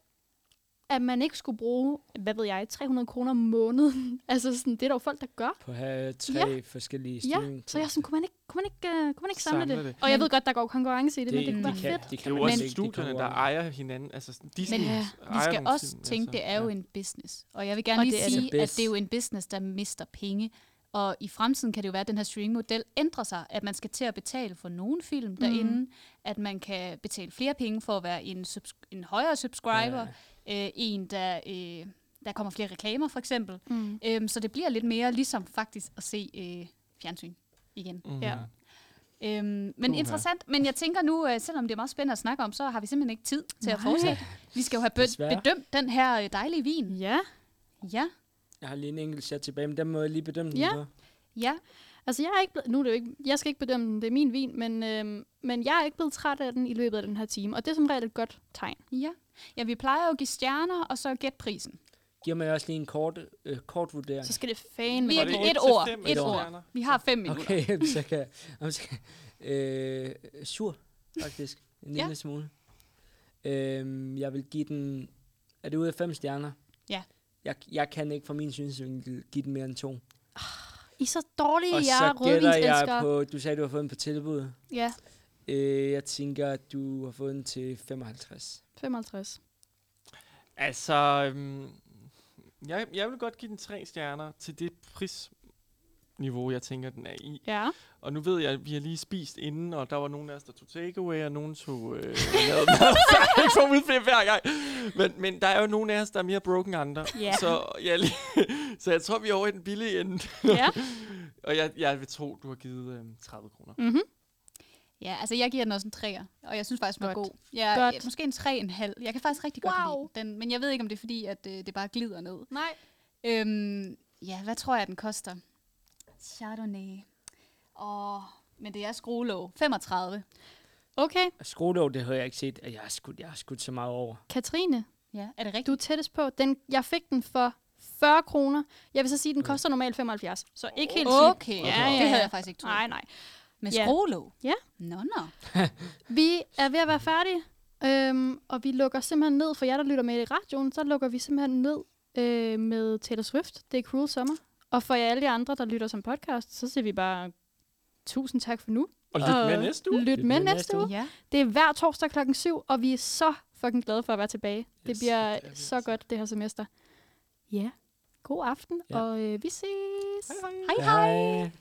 at man ikke skulle bruge, hvad ved jeg, 300 kroner om måneden? [LAUGHS] altså sådan, det er der jo folk, der gør. På at have tre ja. forskellige Ja, streaming så jeg er sådan, kunne man ikke, kunne man ikke, uh, kunne man ikke samle, Samle det? det. Og jeg Men- ved godt, der går konkurrence i det, det, men det kunne være det, fedt. kan, det det kan er jo også ikke. Det studierne, der ejer hinanden. Altså, Disney Men ejer vi skal også film, tænke, det er jo ja. en business. Og jeg vil gerne Og lige det det. sige, at det er jo en business, der mister penge. Og i fremtiden kan det jo være, at den her streamingmodel ændrer sig, at man skal til at betale for nogle film derinde, Mhm. at man kan betale flere penge for at være en, subs- en højere subscriber, Ja. øh, en, der, øh, der kommer flere reklamer for eksempel. Mm. Øhm, så det bliver lidt mere ligesom faktisk at se øh, fjernsyn igen. Mm. Ja. Øhm, men Uha. interessant, men jeg tænker nu, øh, selvom det er meget spændende at snakke om, så har vi simpelthen ikke tid til at Nej. fortsætte. Vi skal jo have bedømt den her øh, dejlige vin. Ja, Ja, Jeg har lige en enkelt chat tilbage, men den må jeg lige bedømme den Ja. på. ja. altså jeg er ikke blevet, nu er det jo ikke, jeg skal ikke bedømme den, det er min vin, men, øhm, men jeg er ikke blevet træt af den i løbet af den her time, og det er som regel et godt tegn. Ja. ja, vi plejer jo at give stjerner, og så gæt prisen. Giver mig også lige en kort, øh, kort vurdering. Så skal det fan med er et et til ord. fem Et ord. Vi har fem minutter. Okay, så kan jeg... Så kan, øh, sur, faktisk. En Ja. lille smule. Øhm, jeg vil give den... Er det ud af fem stjerner? Ja. Jeg, jeg kan ikke fra min synsvinkel give den mere end to. I er så dårlige, Og jeg er så gætter jeg på... Du sagde, du har fået den på tilbud. Ja, Øh, jeg tænker, at du har fået den til 55. 55. Altså, øhm, jeg, jeg vil godt give den tre stjerner til det prisniveau, jeg tænker, den er i. Ja. Og nu ved jeg, at vi har lige spist inden, og der var nogen af os, der tog takeaway, og nogen tog øh, [LAUGHS] lavede mad. [LAUGHS] Så jeg ikke får udflip hver gang. Men, men der er jo nogen af os, der er mere broken andre. Ja. Så, jeg, lige, [LAUGHS] så jeg tror, vi er over i den billige ende. ja. Og jeg, jeg vil tro, du har givet øh, 30 kroner. Mm-hmm. Ja, altså jeg giver den også en træer, og jeg synes faktisk, den var Godt. god. Jeg, Godt. måske en tre en halv. Jeg kan faktisk rigtig godt Wow. lide den, men jeg ved ikke, om det er fordi, at øh, det bare glider ned. Nej. Øhm, ja, hvad tror jeg, den koster? Chardonnay. Åh, men det er skruelåg. 35. Okay, Skruelåg, det havde jeg ikke set, at jeg har skudt, jeg har skudt så meget over. Katrine, Ja, er det rigtigt? du er tættest på. Den, jeg fik den for 40 kroner. Jeg vil så sige, at den koster normalt 75. Så ikke helt sygt. Okay, Ja, ja, det havde ja. jeg faktisk ikke troet. Nej, nej. Med Ja. skruelåg? Ja. Nå, nå. [LAUGHS] Vi er ved at være færdige, øhm, og vi lukker simpelthen ned, for jer, der lytter med i radioen, så lukker vi simpelthen ned øh, med Taylor Swift. Det er Cruel Summer. Og for jer alle de andre, der lytter som podcast, så siger vi bare tusind tak for nu. Og lyt med næste uge. Lyt med næste uge. Ja. Det er hver torsdag klokken 7, og vi er så fucking glade for at være tilbage. Det Yes, bliver det er vi så godt, det her semester. Ja, god aften, Ja. og øh, vi ses. Hej hej.